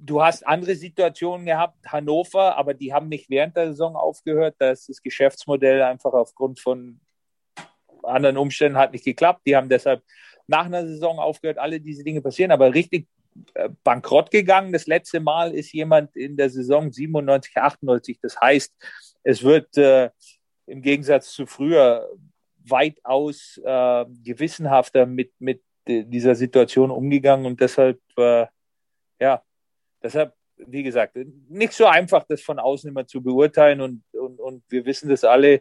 Du hast andere Situationen gehabt, Hannover, aber die haben nicht während der Saison aufgehört. Da ist das Geschäftsmodell einfach aufgrund von anderen Umständen hat nicht geklappt. Die haben deshalb nach einer Saison aufgehört. Alle diese Dinge passieren, aber richtig äh, bankrott gegangen. Das letzte Mal ist jemand in der Saison 97, 98. Das heißt, es wird äh, im Gegensatz zu früher weitaus äh, gewissenhafter mit, mit dieser Situation umgegangen und deshalb, äh, ja, deshalb, wie gesagt, nicht so einfach, das von außen immer zu beurteilen und, und, und wir wissen das alle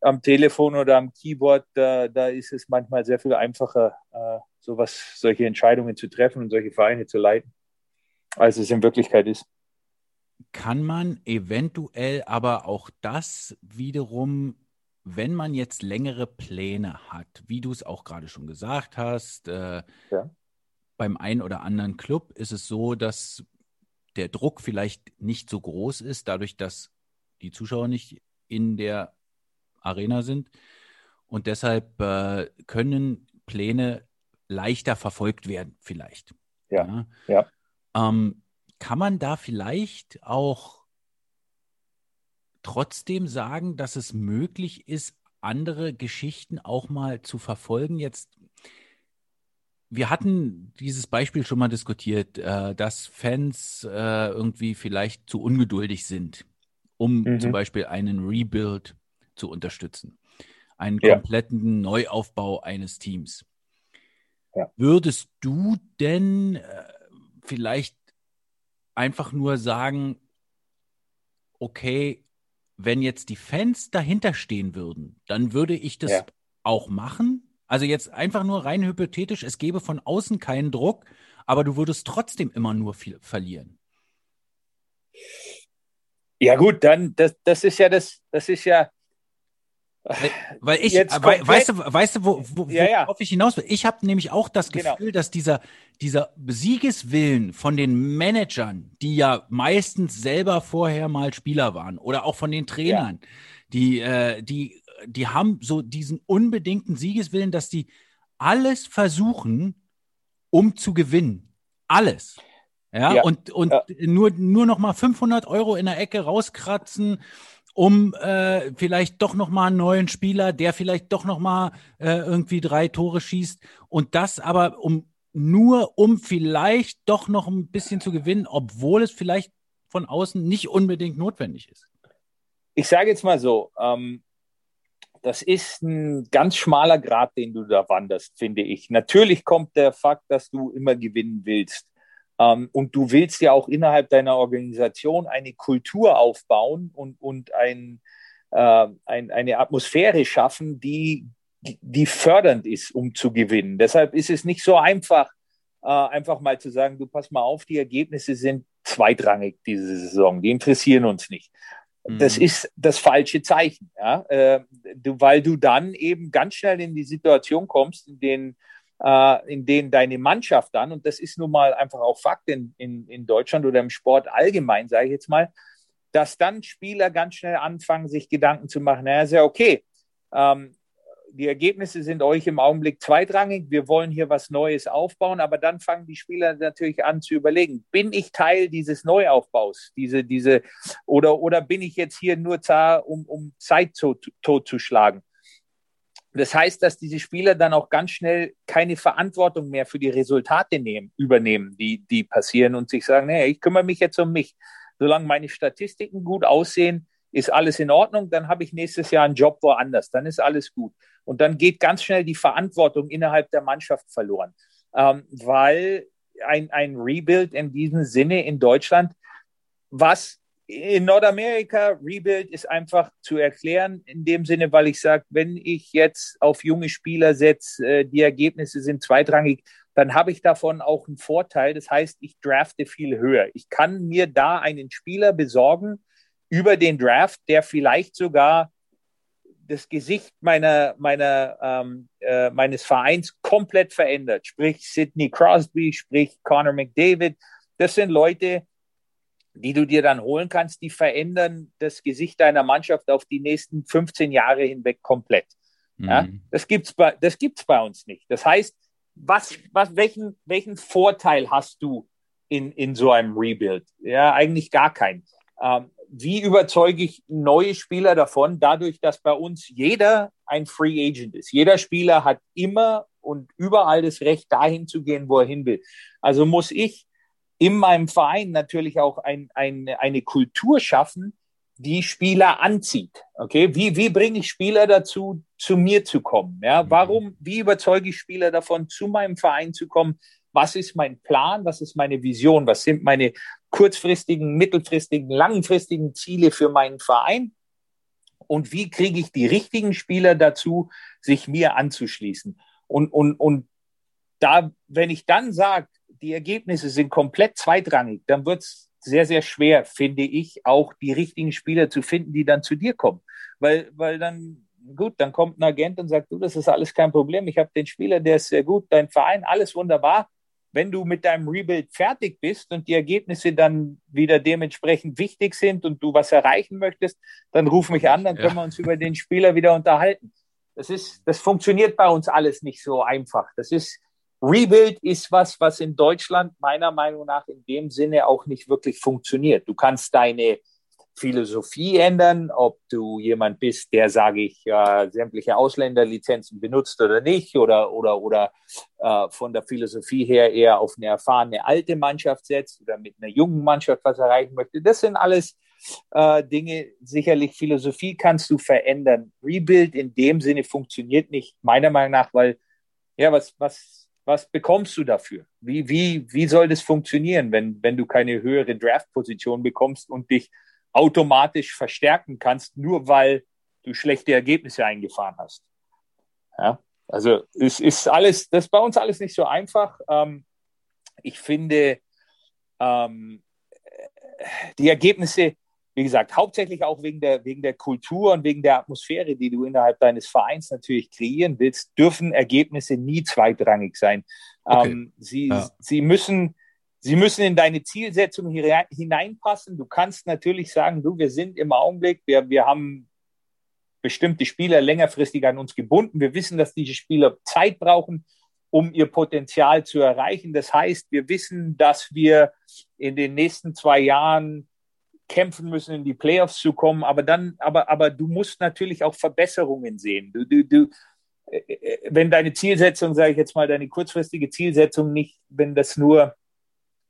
am Telefon oder am Keyboard, da, da ist es manchmal sehr viel einfacher, äh, sowas, solche Entscheidungen zu treffen und solche Vereine zu leiten, als es in Wirklichkeit ist. Kann man eventuell aber auch das wiederum, wenn man jetzt längere Pläne hat, wie du es auch gerade schon gesagt hast, äh, Ja. beim einen oder anderen Club ist es so, dass der Druck vielleicht nicht so groß ist, dadurch, dass die Zuschauer nicht in der Arena sind. Und deshalb äh, können Pläne leichter verfolgt werden, vielleicht. Ja, ja. Ähm, kann man da vielleicht auch trotzdem sagen, dass es möglich ist, andere Geschichten auch mal zu verfolgen? Jetzt, wir hatten dieses Beispiel schon mal diskutiert, äh, dass Fans äh, irgendwie vielleicht zu ungeduldig sind, um Mhm. zum Beispiel einen Rebuild zu unterstützen, einen Ja. kompletten Neuaufbau eines Teams. Ja. Würdest du denn äh, vielleicht einfach nur sagen, okay, wenn jetzt die Fans dahinter stehen würden, dann würde ich das Ja. auch machen? Also jetzt einfach nur rein hypothetisch, es gäbe von außen keinen Druck, aber du würdest trotzdem immer nur viel verlieren. Ja, gut, dann, das, das ist ja das, das ist ja, Weil ich, äh, wei- komplett- weißt du, weißt du, wo, wo, Ja, ja. worauf ich hinaus will? Ich habe nämlich auch das Genau. Gefühl, dass dieser, dieser Siegeswillen von den Managern, die ja meistens selber vorher mal Spieler waren, oder auch von den Trainern, die, äh, die, die haben so diesen unbedingten Siegeswillen, dass die alles versuchen, um zu gewinnen. Alles. Ja, Ja. und, und Ja. nur, nur noch mal 500 Euro in der Ecke rauskratzen, um äh, vielleicht doch noch mal einen neuen Spieler, der vielleicht doch noch mal äh, irgendwie drei Tore schießt und das aber um nur um vielleicht doch noch ein bisschen zu gewinnen, obwohl es vielleicht von außen nicht unbedingt notwendig ist? Ich sage jetzt mal so, ähm, das ist ein ganz schmaler Grad, den du da wanderst, finde ich. Natürlich kommt der Fakt, dass du immer gewinnen willst. Ähm, und du willst ja auch innerhalb deiner Organisation eine Kultur aufbauen und, und ein, äh, ein, eine Atmosphäre schaffen, die, die fördernd ist, um zu gewinnen. Deshalb ist es nicht so einfach, äh, einfach mal zu sagen, du pass mal auf, die Ergebnisse sind zweitrangig diese Saison, die interessieren uns nicht. Das mhm. ist das falsche Zeichen, ja? Äh, du, weil du dann eben ganz schnell in die Situation kommst, in denen äh, in denen deine Mannschaft dann, und das ist nun mal einfach auch Fakt in, in, in Deutschland oder im Sport allgemein, sage ich jetzt mal, dass dann Spieler ganz schnell anfangen, sich Gedanken zu machen, naja, ist ja okay, ähm, die Ergebnisse sind euch im Augenblick zweitrangig. Wir wollen hier was Neues aufbauen, aber dann fangen die Spieler natürlich an zu überlegen, bin ich Teil dieses Neuaufbaus, diese, diese, oder, oder bin ich jetzt hier nur zar, um, um Zeit tot, totzuschlagen? Das heißt, dass diese Spieler dann auch ganz schnell keine Verantwortung mehr für die Resultate nehmen, übernehmen, die, die passieren und sich sagen, nee, ich kümmere mich jetzt um mich. Solange meine Statistiken gut aussehen, ist alles in Ordnung, dann habe ich nächstes Jahr einen Job woanders, dann ist alles gut. Und dann geht ganz schnell die Verantwortung innerhalb der Mannschaft verloren, ähm, weil ein, ein Rebuild in diesem Sinne in Deutschland, was in Nordamerika, Rebuild ist einfach zu erklären, in dem Sinne, weil ich sage, wenn ich jetzt auf junge Spieler setze, äh, die Ergebnisse sind zweitrangig, dann habe ich davon auch einen Vorteil. Das heißt, ich drafte viel höher. Ich kann mir da einen Spieler besorgen über den Draft, der vielleicht sogar das Gesicht meiner, meiner, ähm, äh, meines Vereins komplett verändert. Sprich Sidney Crosby, sprich Connor McDavid. Das sind Leute, die du dir dann holen kannst, die verändern das Gesicht deiner Mannschaft auf die nächsten 15 Jahre hinweg komplett. Mhm. Ja, das gibt's bei, das gibt's bei uns nicht. Das heißt, was, was, welchen, welchen Vorteil hast du in, in so einem Rebuild? Ja, eigentlich gar keinen. Ähm, wie überzeuge ich neue Spieler davon, dadurch, dass bei uns jeder ein Free Agent ist? Jeder Spieler hat immer und überall das Recht, dahin zu gehen, wo er hin will. Also muss ich in meinem Verein natürlich auch ein, ein, eine Kultur schaffen, die Spieler anzieht. Okay, wie, wie bringe ich Spieler dazu, zu mir zu kommen? Ja, mhm. warum, wie überzeuge ich Spieler davon, zu meinem Verein zu kommen? Was ist mein Plan? Was ist meine Vision? Was sind meine kurzfristigen, mittelfristigen, langfristigen Ziele für meinen Verein? Und wie kriege ich die richtigen Spieler dazu, sich mir anzuschließen? Und, und, und da, wenn ich dann sage, die Ergebnisse sind komplett zweitrangig, dann wird es sehr, sehr schwer, finde ich, auch die richtigen Spieler zu finden, die dann zu dir kommen. Weil, weil dann, gut, dann kommt ein Agent und sagt, du, das ist alles kein Problem. Ich habe den Spieler, der ist sehr gut, dein Verein, alles wunderbar. Wenn du mit deinem Rebuild fertig bist und die Ergebnisse dann wieder dementsprechend wichtig sind und du was erreichen möchtest, dann ruf mich an, dann können ja. wir uns über den Spieler wieder unterhalten. Das ist, das funktioniert bei uns alles nicht so einfach. Das ist, Rebuild ist was, was in Deutschland meiner Meinung nach in dem Sinne auch nicht wirklich funktioniert. Du kannst deine Philosophie ändern, ob du jemand bist, der, sage ich, äh, sämtliche Ausländerlizenzen benutzt oder nicht, oder, oder, oder äh, von der Philosophie her eher auf eine erfahrene alte Mannschaft setzt oder mit einer jungen Mannschaft was erreichen möchte. Das sind alles äh, Dinge, sicherlich Philosophie kannst du verändern. Rebuild in dem Sinne funktioniert nicht, meiner Meinung nach, weil, ja, was, was was bekommst du dafür? Wie, wie, wie soll das funktionieren, wenn, wenn du keine höhere Draft-Position bekommst und dich automatisch verstärken kannst, nur weil du schlechte Ergebnisse eingefahren hast? Ja, also es ist alles, das ist bei uns alles nicht so einfach. Ähm, ich finde, ähm, die Ergebnisse, wie gesagt, hauptsächlich auch wegen der, wegen der Kultur und wegen der Atmosphäre, die du innerhalb deines Vereins natürlich kreieren willst, dürfen Ergebnisse nie zweitrangig sein. Okay. Ähm, sie, ja. sie, müssen, sie müssen in deine Zielsetzung hineinpassen. Du kannst natürlich sagen, du, wir sind im Augenblick, wir, wir haben bestimmte Spieler längerfristig an uns gebunden. Wir wissen, dass diese Spieler Zeit brauchen, um ihr Potenzial zu erreichen. Das heißt, wir wissen, dass wir in den nächsten zwei Jahren kämpfen müssen, in die Playoffs zu kommen. Aber dann, aber, aber du musst natürlich auch Verbesserungen sehen. Du, du, du, äh, wenn deine Zielsetzung, sage ich jetzt mal, deine kurzfristige Zielsetzung nicht, wenn das nur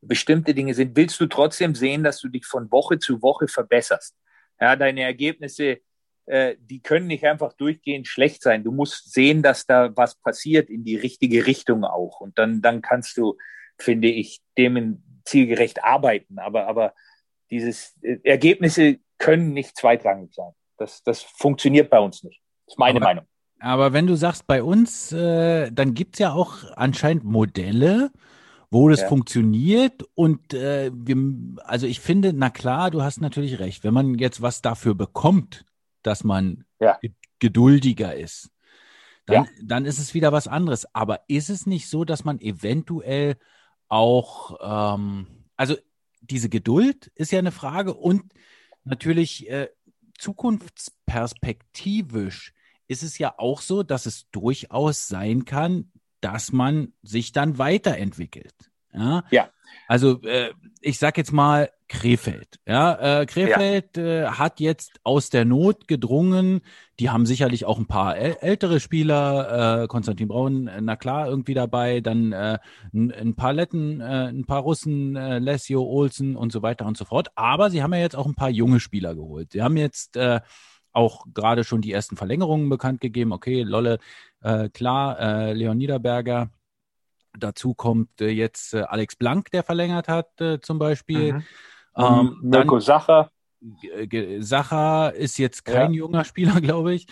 bestimmte Dinge sind, willst du trotzdem sehen, dass du dich von Woche zu Woche verbesserst. Ja, deine Ergebnisse, äh, die können nicht einfach durchgehend schlecht sein. Du musst sehen, dass da was passiert in die richtige Richtung auch. Und dann, dann kannst du, finde ich, dem zielgerecht arbeiten. Aber, aber dieses äh, Ergebnisse können nicht zweitrangig sein. Das, das funktioniert bei uns nicht. Das ist meine aber, Meinung. Aber wenn du sagst, bei uns, äh, dann gibt es ja auch anscheinend Modelle, wo das ja. funktioniert. Und äh, wir, also ich finde, na klar, du hast natürlich recht. Wenn man jetzt was dafür bekommt, dass man ja. geduldiger ist, dann, ja. dann ist es wieder was anderes. Aber ist es nicht so, dass man eventuell auch, ähm, also diese Geduld ist ja eine Frage und natürlich äh, zukunftsperspektivisch ist es ja auch so, dass es durchaus sein kann, dass man sich dann weiterentwickelt. Ja. ja. Also äh, ich sag jetzt mal Krefeld. Ja, äh, Krefeld ja. Äh, hat jetzt aus der Not gedrungen. Die haben sicherlich auch ein paar äl ältere Spieler. Äh, Konstantin Braun, äh, na klar, irgendwie dabei. Dann äh, ein, ein paar Letten, äh, ein paar Russen, äh, Lesio, Olsen und so weiter und so fort. Aber sie haben ja jetzt auch ein paar junge Spieler geholt. Sie haben jetzt äh, auch gerade schon die ersten Verlängerungen bekannt gegeben. Okay, Lolle, äh, klar, äh, Leon Niederberger. Dazu kommt äh, jetzt äh, Alex Blank, der verlängert hat, äh, zum Beispiel. Mhm. Ähm, Mirko Sacher. Sacher ist jetzt kein ja. junger Spieler, glaube ich.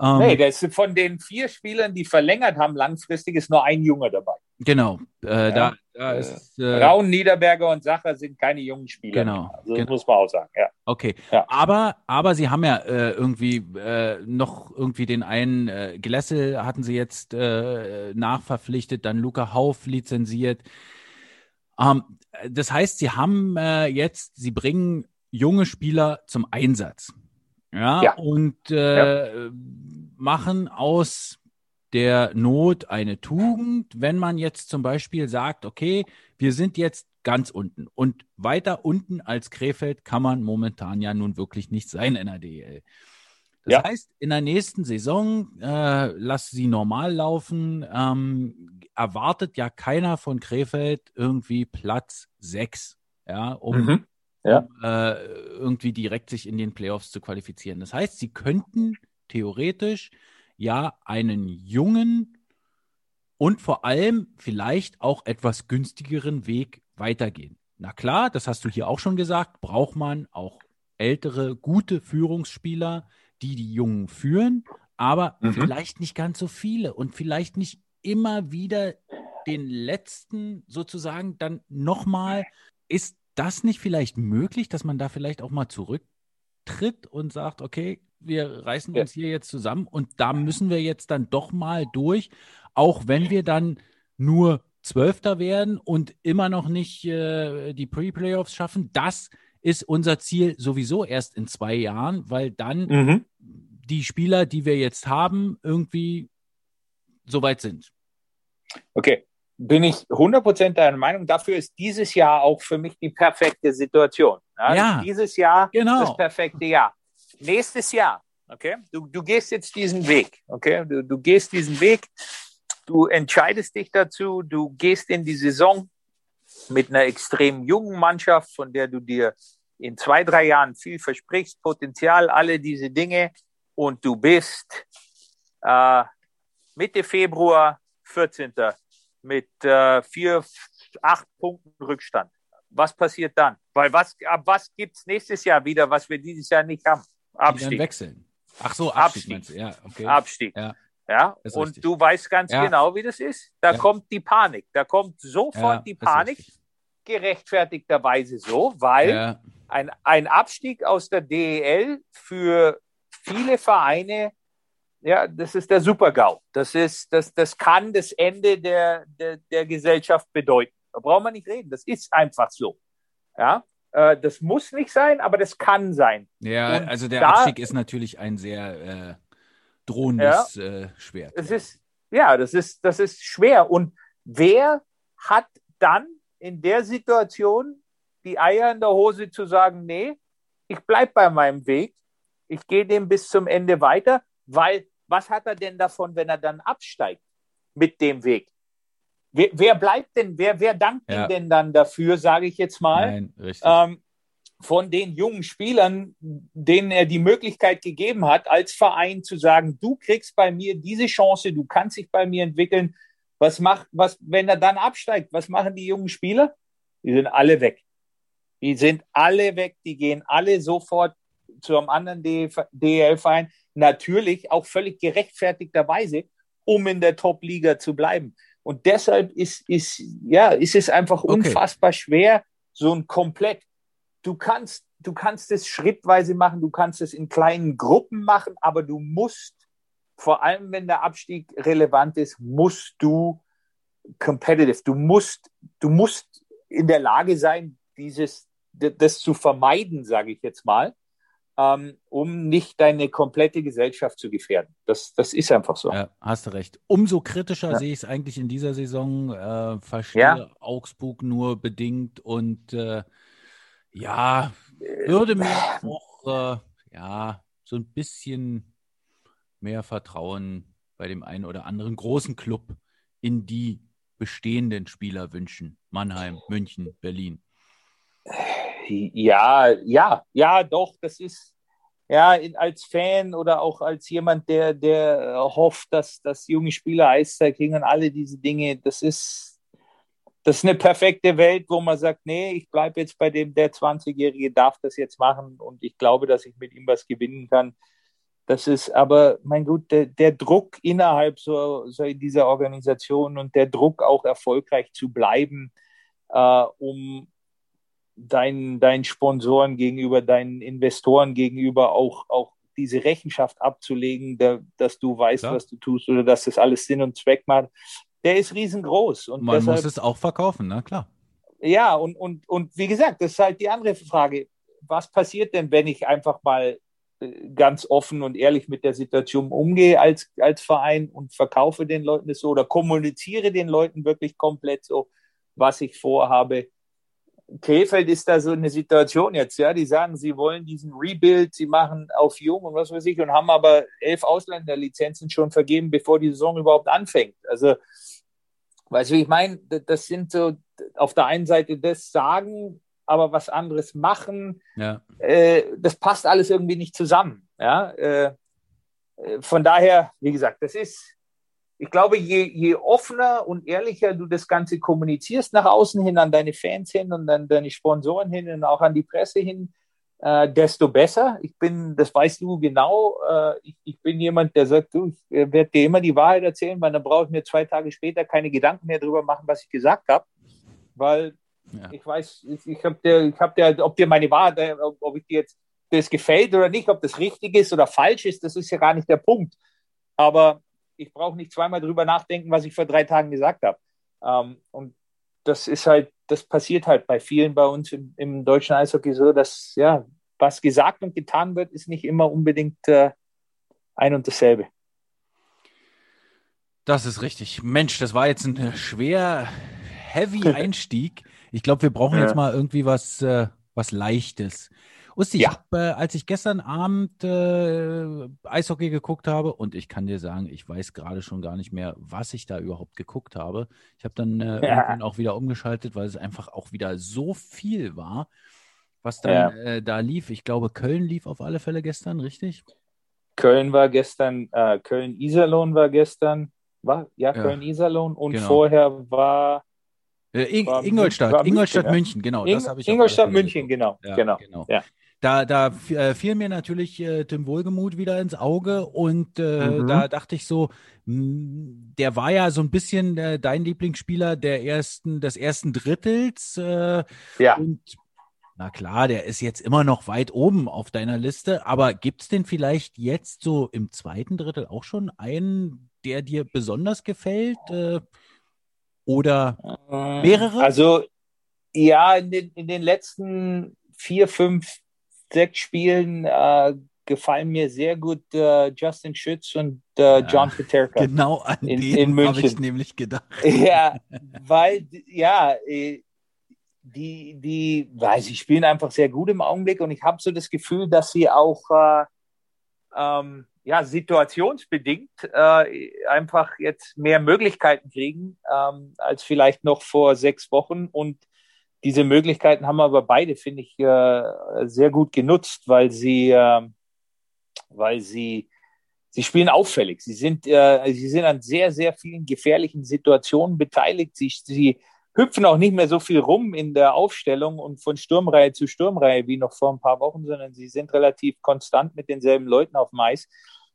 Ähm, nee, der ist von den vier Spielern, die verlängert haben, langfristig ist nur ein Junge dabei. Genau. Äh, ja. da, da äh, ist, äh, Raun, Niederberger und Sacher sind keine jungen Spieler. Genau. Also, genau. muss man auch sagen. Ja. Okay. Ja. Aber, aber sie haben ja äh, irgendwie äh, noch irgendwie den einen äh, Glessel hatten sie jetzt äh, nachverpflichtet, dann Luca Hauf lizenziert. Ähm, das heißt, sie haben äh, jetzt, sie bringen junge Spieler zum Einsatz. Ja, ja. und äh, machen aus der Not eine Tugend, wenn man jetzt zum Beispiel sagt, okay, wir sind jetzt ganz unten und weiter unten als Krefeld kann man momentan ja nun wirklich nicht sein in der DL. Das ja. heißt, in der nächsten Saison, äh, lass sie normal laufen, ähm, erwartet ja keiner von Krefeld irgendwie Platz 6, ja, um, mhm. ja. um äh, irgendwie direkt sich in den Playoffs zu qualifizieren. Das heißt, sie könnten theoretisch ja einen jungen und vor allem vielleicht auch etwas günstigeren Weg weitergehen. Na klar, das hast du hier auch schon gesagt, braucht man auch ältere, gute Führungsspieler, die die Jungen führen, aber mhm. vielleicht nicht ganz so viele und vielleicht nicht immer wieder den letzten sozusagen dann nochmal. Ist das nicht vielleicht möglich, dass man da vielleicht auch mal zurücktritt und sagt, okay, wir reißen uns hier jetzt zusammen und da müssen wir jetzt dann doch mal durch, auch wenn wir dann nur Zwölfter werden und immer noch nicht äh, die Pre-Playoffs schaffen. Das ist unser Ziel sowieso erst in zwei Jahren, weil dann mhm. die Spieler, die wir jetzt haben, irgendwie soweit sind. Okay, bin ich 100% deiner Meinung. Dafür ist dieses Jahr auch für mich die perfekte Situation. Ja, ja dieses Jahr genau. das perfekte Jahr nächstes Jahr, okay, du, du gehst jetzt diesen Weg, okay, du, du gehst diesen Weg, du entscheidest dich dazu, du gehst in die Saison mit einer extrem jungen Mannschaft, von der du dir in zwei, drei Jahren viel versprichst, Potenzial, alle diese Dinge, und du bist äh, Mitte Februar 14. mit äh, vier, acht Punkten Rückstand. Was passiert dann? Weil was, ab was gibt es nächstes Jahr wieder, was wir dieses Jahr nicht haben? Abstieg. Die wechseln. Ach so, Abstieg, Abstieg. Ja, okay. Abstieg. Ja. Ja, und richtig. du weißt ganz ja. genau, wie das ist. Da ja. kommt die Panik. Da kommt sofort die Panik. Gerechtfertigterweise so, weil ein, ein Abstieg aus der DEL für viele Vereine, ja, das ist der Super-GAU. Das, ist, das, das kann das Ende der, der, der Gesellschaft bedeuten. Da braucht man nicht reden. Das ist einfach so. Ja, äh, das muss nicht sein, aber das kann sein. Ja, Und also der da, Abstieg ist natürlich ein sehr äh, drohendes ja, äh, Schwert. Es ist, ja, das ist, das ist schwer. Und wer hat dann in der Situation die Eier in der Hose zu sagen, nee, ich bleibe bei meinem Weg, ich gehe dem bis zum Ende weiter, weil was hat er denn davon, wenn er dann absteigt mit dem Weg? Wer, wer bleibt denn, wer, wer dankt Ja. ihm denn dann dafür, sage ich jetzt mal? Nein, richtig. ähm, von den jungen Spielern, denen er die Möglichkeit gegeben hat, als Verein zu sagen, du kriegst bei mir diese Chance, du kannst dich bei mir entwickeln. Was macht, was, wenn er dann absteigt, was machen die jungen Spieler? Die sind alle weg. Die sind alle weg, die gehen alle sofort zu einem anderen DEL-Verein. Natürlich auch völlig gerechtfertigterweise, um in der Top-Liga zu bleiben. Und deshalb ist, ist, ja, ist es einfach Okay. unfassbar schwer, so ein komplett du kannst, du kannst es schrittweise machen, du kannst es in kleinen Gruppen machen, aber du musst, vor allem wenn der Abstieg relevant ist, musst du competitive, du musst, du musst in der Lage sein, dieses, das zu vermeiden, sage ich jetzt mal, um nicht deine komplette Gesellschaft zu gefährden. Das, das ist einfach so. Ja, hast du recht. Umso kritischer Ja. sehe ich es eigentlich in dieser Saison. Äh, verstehe Ja. Augsburg nur bedingt und äh, ja, würde mir auch äh, ja so ein bisschen mehr Vertrauen bei dem einen oder anderen großen Club in die bestehenden Spieler wünschen. Mannheim, München, Berlin. Ja, ja, ja, doch, das ist ja in, als Fan oder auch als jemand, der, der hofft, dass, dass junge Spieler Eiszeit kriegen und alle diese Dinge, das ist, das ist eine perfekte Welt, wo man sagt, nee, ich bleibe jetzt bei dem, der 20-Jährige darf das jetzt machen und ich glaube, dass ich mit ihm was gewinnen kann. Das ist aber, mein Gut, der, der Druck innerhalb so, so dieser Organisation und der Druck auch erfolgreich zu bleiben, äh, um deinen, deinen Sponsoren gegenüber, deinen Investoren gegenüber auch, auch diese Rechenschaft abzulegen, da, dass du weißt, Klar. was du tust oder dass das alles Sinn und Zweck macht, der ist riesengroß. Und Man deshalb, muss es auch verkaufen, na klar. ja, und, und, und wie gesagt, das ist halt die andere Frage. Was passiert denn, wenn ich einfach mal äh, ganz offen und ehrlich mit der Situation umgehe als, als Verein und verkaufe den Leuten das so oder kommuniziere den Leuten wirklich komplett so, was ich vorhabe? Krefeld ist da so eine Situation jetzt, ja. Die sagen, sie wollen diesen Rebuild, sie machen auf jung und was weiß ich und haben aber elf Ausländerlizenzen schon vergeben, bevor die Saison überhaupt anfängt. Also, weißt du, wie ich meine? Das- Das sind so auf der einen Seite das sagen, aber was anderes machen. Ja. Äh, das passt alles irgendwie nicht zusammen. Ja, äh, äh, von daher, wie gesagt, das ist, ich glaube, je, je offener und ehrlicher du das Ganze kommunizierst nach außen hin, an deine Fans hin und an deine Sponsoren hin und auch an die Presse hin, äh, desto besser. Ich bin, das weißt du genau, äh, ich, ich bin jemand, der sagt, du, ich äh, werde dir immer die Wahrheit erzählen, weil dann brauche ich mir zwei Tage später keine Gedanken mehr darüber machen, was ich gesagt habe, weil Ja. ich weiß, ich, ich habe dir, ich hab dir, ob dir meine Wahrheit, äh, ob, ob ich dir jetzt das gefällt oder nicht, ob das richtig ist oder falsch ist, das ist ja gar nicht der Punkt. Aber ich brauche nicht zweimal drüber nachdenken, was ich vor drei Tagen gesagt habe. Ähm, und das ist halt, das passiert halt bei vielen bei uns im, im deutschen Eishockey so, dass ja, was gesagt und getan wird, ist nicht immer unbedingt äh, ein und dasselbe. Das ist richtig. Mensch, das war jetzt ein äh, schwer heavy Einstieg. Ich glaube, wir brauchen Ja. jetzt mal irgendwie was, äh, was Leichtes. Usti, Ja. ich hab, äh, als ich gestern Abend äh, Eishockey geguckt habe, und ich kann dir sagen, ich weiß gerade schon gar nicht mehr, was ich da überhaupt geguckt habe. Ich habe dann äh, Ja. auch wieder umgeschaltet, weil es einfach auch wieder so viel war, was dann Ja. äh, da lief. Ich glaube, Köln lief auf alle Fälle gestern, richtig? Köln war gestern, äh, Köln-Iserlohn war gestern, war, ja. Köln-Iserlohn und Genau. vorher war Äh, Mün- Ingolstadt, München, Ingolstadt, ja. München, genau. Ing das habe ich auf alle Ingolstadt, München, genau, Ja, genau. genau. Ja. Da, da äh, fiel mir natürlich äh, Tim Wohlgemuth wieder ins Auge und äh, Mhm. da dachte ich so, mh, der war ja so ein bisschen äh, dein Lieblingsspieler der ersten, des ersten Drittels äh, Ja, und na klar, der ist jetzt immer noch weit oben auf deiner Liste, aber gibt's denn vielleicht jetzt so im zweiten Drittel auch schon einen, der dir besonders gefällt? Äh, oder Mehrere? Also, ja, in den, in den letzten vier, fünf, sechs Spielen äh, gefallen mir sehr gut äh, Justin Schütz und äh, Ja, John Peterka. genau an In- den in habe ich nämlich gedacht. Ja, weil, ja, äh, die, die, weil sie spielen einfach sehr gut im Augenblick und ich habe so das Gefühl, dass sie auch, äh, ähm, ja, situationsbedingt äh, einfach jetzt mehr Möglichkeiten kriegen ähm, als vielleicht noch vor sechs Wochen. Und diese Möglichkeiten haben aber beide, finde ich, äh, sehr gut genutzt, weil sie, äh, weil sie, sie spielen auffällig. Sie sind, äh, sie sind an sehr, sehr vielen gefährlichen Situationen beteiligt. Sie, sie hüpfen auch nicht mehr so viel rum in der Aufstellung und von Sturmreihe zu Sturmreihe wie noch vor ein paar Wochen, sondern sie sind relativ konstant mit denselben Leuten auf dem Eis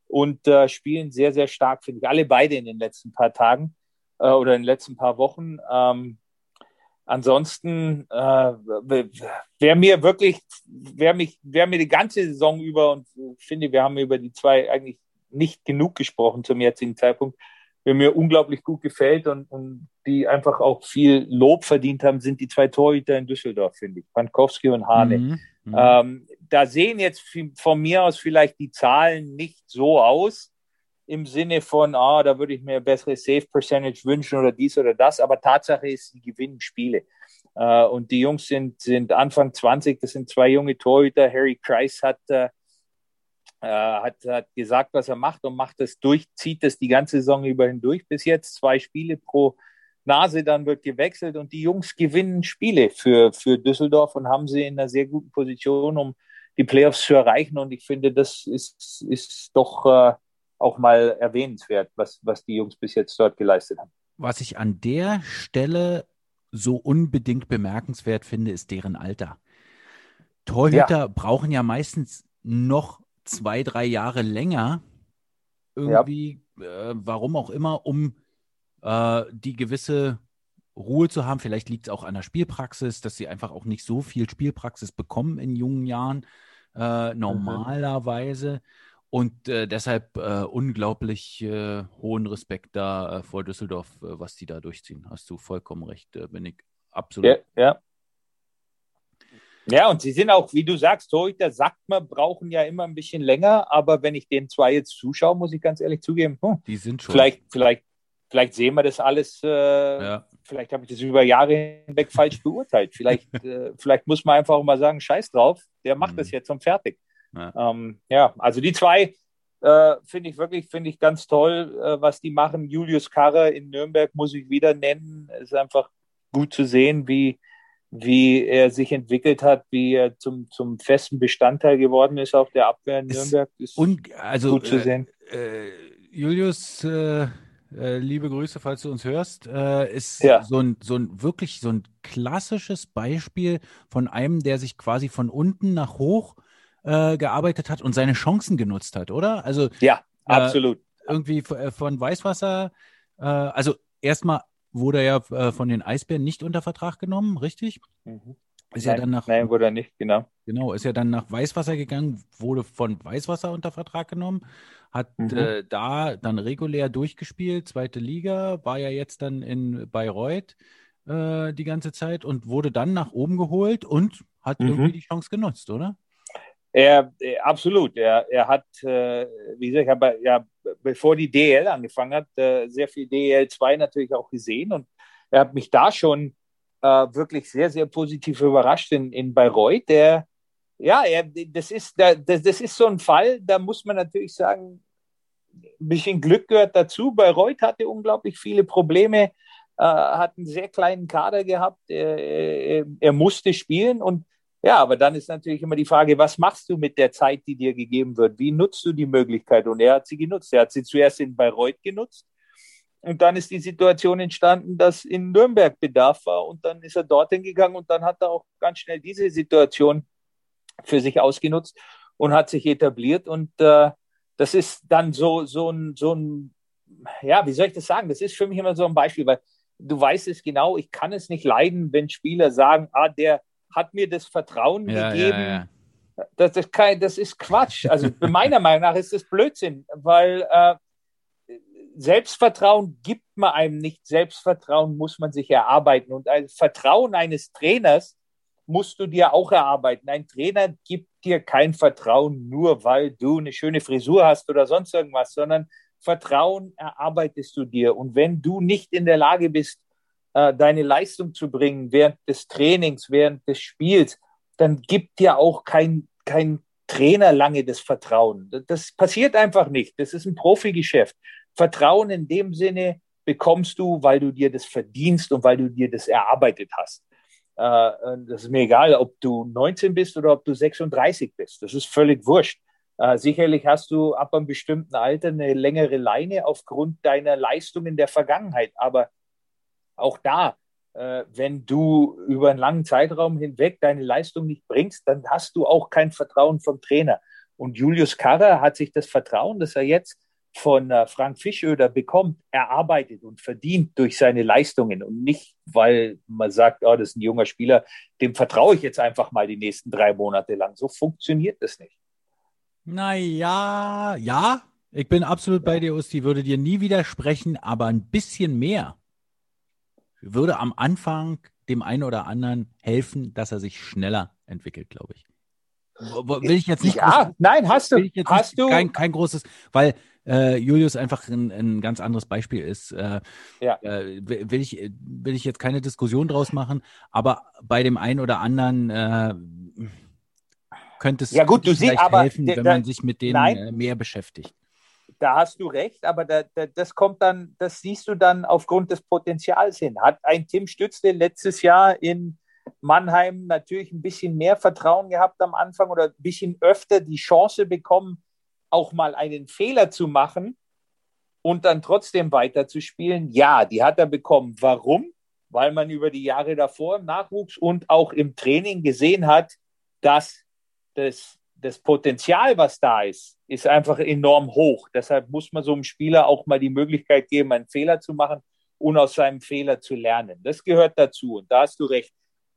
und äh, spielen sehr, sehr stark, finde ich. Alle beide in den letzten paar Tagen äh, oder in den letzten paar Wochen. Ähm, ansonsten äh, wer mir wirklich, wer mich, wer mir die ganze Saison über und ich finde, wir haben über die zwei eigentlich nicht genug gesprochen zum jetzigen Zeitpunkt, wer mir unglaublich gut gefällt und, und die einfach auch viel Lob verdient haben, sind die zwei Torhüter in Düsseldorf, finde ich. Pankowski und Hane. Mhm. Mhm. Ähm, da sehen jetzt von mir aus vielleicht die Zahlen nicht so aus im Sinne von, ah, da würde ich mir bessere Safe Percentage wünschen oder dies oder das. Aber Tatsache ist, sie gewinnen Spiele. Äh, und die Jungs sind, sind Anfang 20, das sind zwei junge Torhüter. Harry Kreis hat, äh, äh, hat, hat gesagt, was er macht und macht das durch, zieht das die ganze Saison über hindurch bis jetzt. Zwei Spiele pro Nase, dann wird gewechselt und die Jungs gewinnen Spiele für, für Düsseldorf und haben sie in einer sehr guten Position, um die Playoffs zu erreichen. Und ich finde, das ist, ist doch äh, auch mal erwähnenswert, was, was die Jungs bis jetzt dort geleistet haben. Was ich an der Stelle so unbedingt bemerkenswert finde, ist deren Alter. Torhüter ja. brauchen ja meistens noch zwei, drei Jahre länger, irgendwie, ja. äh, warum auch immer, um äh, die gewisse Ruhe zu haben. Vielleicht liegt es auch an der Spielpraxis, dass sie einfach auch nicht so viel Spielpraxis bekommen in jungen Jahren, äh, normalerweise. Und äh, deshalb äh, unglaublich äh, hohen Respekt da äh, vor Düsseldorf, äh, was die da durchziehen. Hast du vollkommen recht, bin ich absolut. Ja, ja. Ja, und sie sind auch, wie du sagst, Torhüter, sagt man, brauchen ja immer ein bisschen länger, aber wenn ich den zwei jetzt zuschaue, muss ich ganz ehrlich zugeben, hm, die sind schon. Vielleicht, vielleicht vielleicht sehen wir das alles, äh, ja. vielleicht habe ich das über Jahre hinweg falsch beurteilt. Vielleicht, äh, vielleicht muss man einfach mal sagen, scheiß drauf, der macht mhm. das jetzt und fertig. Ja, ähm, ja also die zwei äh, finde ich wirklich, finde ich ganz toll, äh, was die machen. Julius Karre in Nürnberg muss ich wieder nennen. Ist einfach gut zu sehen, wie, wie er sich entwickelt hat, wie er zum, zum festen Bestandteil geworden ist auf der Abwehr in Nürnberg. Ist und, also, gut zu sehen. Äh, Julius äh, äh, liebe Grüße, falls du uns hörst, äh, ist ja. so, ein, so ein wirklich so ein klassisches Beispiel von einem, der sich quasi von unten nach hoch äh, gearbeitet hat und seine Chancen genutzt hat, oder? Also ja, äh, absolut. irgendwie äh, von Weißwasser, also erstmal wurde er ja von den Eisbären nicht unter Vertrag genommen, richtig? Mhm. Ist nein, ja dann nach, nein, wurde er nicht, genau. Genau, ist ja dann nach Weißwasser gegangen, wurde von Weißwasser unter Vertrag genommen, hat mhm. äh, da dann regulär durchgespielt, zweite Liga, war ja jetzt dann in Bayreuth äh, die ganze Zeit und wurde dann nach oben geholt und hat mhm. irgendwie die Chance genutzt, oder? Er, äh, absolut. Er, er hat, äh, wie gesagt, ich ja, bevor die DL angefangen hat, äh, sehr viel DL 2 natürlich auch gesehen und er hat mich da schon äh, wirklich sehr, sehr positiv überrascht in, in Bayreuth. Der, ja, er, das, ist, das, das ist so ein Fall, da muss man natürlich sagen, ein bisschen Glück gehört dazu. Bayreuth hatte unglaublich viele Probleme, äh, hat einen sehr kleinen Kader gehabt, er, er, er musste spielen und ja, aber dann ist natürlich immer die Frage, was machst du mit der Zeit, die dir gegeben wird? Wie nutzt du die Möglichkeit? Und er hat sie genutzt. Er hat sie zuerst in Bayreuth genutzt und dann ist die Situation entstanden, dass in Nürnberg Bedarf war und dann ist er dorthin gegangen und dann hat er auch ganz schnell diese Situation für sich ausgenutzt und hat sich etabliert und äh, das ist dann so, so ein, so ein, ja, wie soll ich das sagen? Das ist für mich immer so ein Beispiel, weil du weißt es genau, ich kann es nicht leiden, wenn Spieler sagen, ah, der hat mir das Vertrauen ja, gegeben. Ja, ja. Das, das, kann, das, ist Quatsch. Also meiner Meinung nach ist das Blödsinn, weil äh, Selbstvertrauen gibt man einem nicht. Selbstvertrauen muss man sich erarbeiten. Und ein Vertrauen eines Trainers musst du dir auch erarbeiten. Ein Trainer gibt dir kein Vertrauen nur, weil du eine schöne Frisur hast oder sonst irgendwas, sondern Vertrauen erarbeitest du dir. Und wenn du nicht in der Lage bist, äh, deine Leistung zu bringen während des Trainings, während des Spiels, dann gibt dir auch kein, kein Trainer lange das Vertrauen. Das passiert einfach nicht. Das ist ein Profigeschäft. Vertrauen in dem Sinne bekommst du, weil du dir das verdienst und weil du dir das erarbeitet hast. Äh, das ist mir egal, ob du 19 bist oder ob du 36 bist. Das ist völlig wurscht. Äh, sicherlich hast du ab einem bestimmten Alter eine längere Leine aufgrund deiner Leistung in der Vergangenheit. Aber auch da, äh, wenn du über einen langen Zeitraum hinweg deine Leistung nicht bringst, dann hast du auch kein Vertrauen vom Trainer. Und Julius Karrer hat sich das Vertrauen, das er jetzt von äh, Frank Fischöder bekommt, erarbeitet und verdient durch seine Leistungen und nicht, weil man sagt, oh, das ist ein junger Spieler, dem vertraue ich jetzt einfach mal die nächsten drei Monate lang. So funktioniert das nicht. Naja, ja, ich bin absolut bei dir, Usti, würde dir nie widersprechen, aber ein bisschen mehr würde am Anfang dem einen oder anderen helfen, dass er sich schneller entwickelt, glaube ich. Will ich jetzt nicht. Ja, groß, nein, hast du. hast nicht, du. Kein, kein großes, weil äh, Julius einfach ein, ein, ganz anderes Beispiel ist. Äh, ja. Äh, will, ich, will ich jetzt keine Diskussion draus machen, aber bei dem einen oder anderen äh, könnte es ja, gut, du siehst, aber, helfen, wenn man sich mit denen nein, äh, mehr beschäftigt. Da hast du recht, aber da, da, das kommt dann, das siehst du dann aufgrund des Potenzials hin. Hat ein Tim Stützle letztes Jahr in Mannheim natürlich ein bisschen mehr Vertrauen gehabt am Anfang oder ein bisschen öfter die Chance bekommen, auch mal einen Fehler zu machen und dann trotzdem weiterzuspielen? Ja, die hat er bekommen. Warum? Weil man über die Jahre davor im Nachwuchs und auch im Training gesehen hat, dass das, das Potenzial, was da ist, ist einfach enorm hoch. Deshalb muss man so einem Spieler auch mal die Möglichkeit geben, einen Fehler zu machen und aus seinem Fehler zu lernen. Das gehört dazu. Und da hast du recht.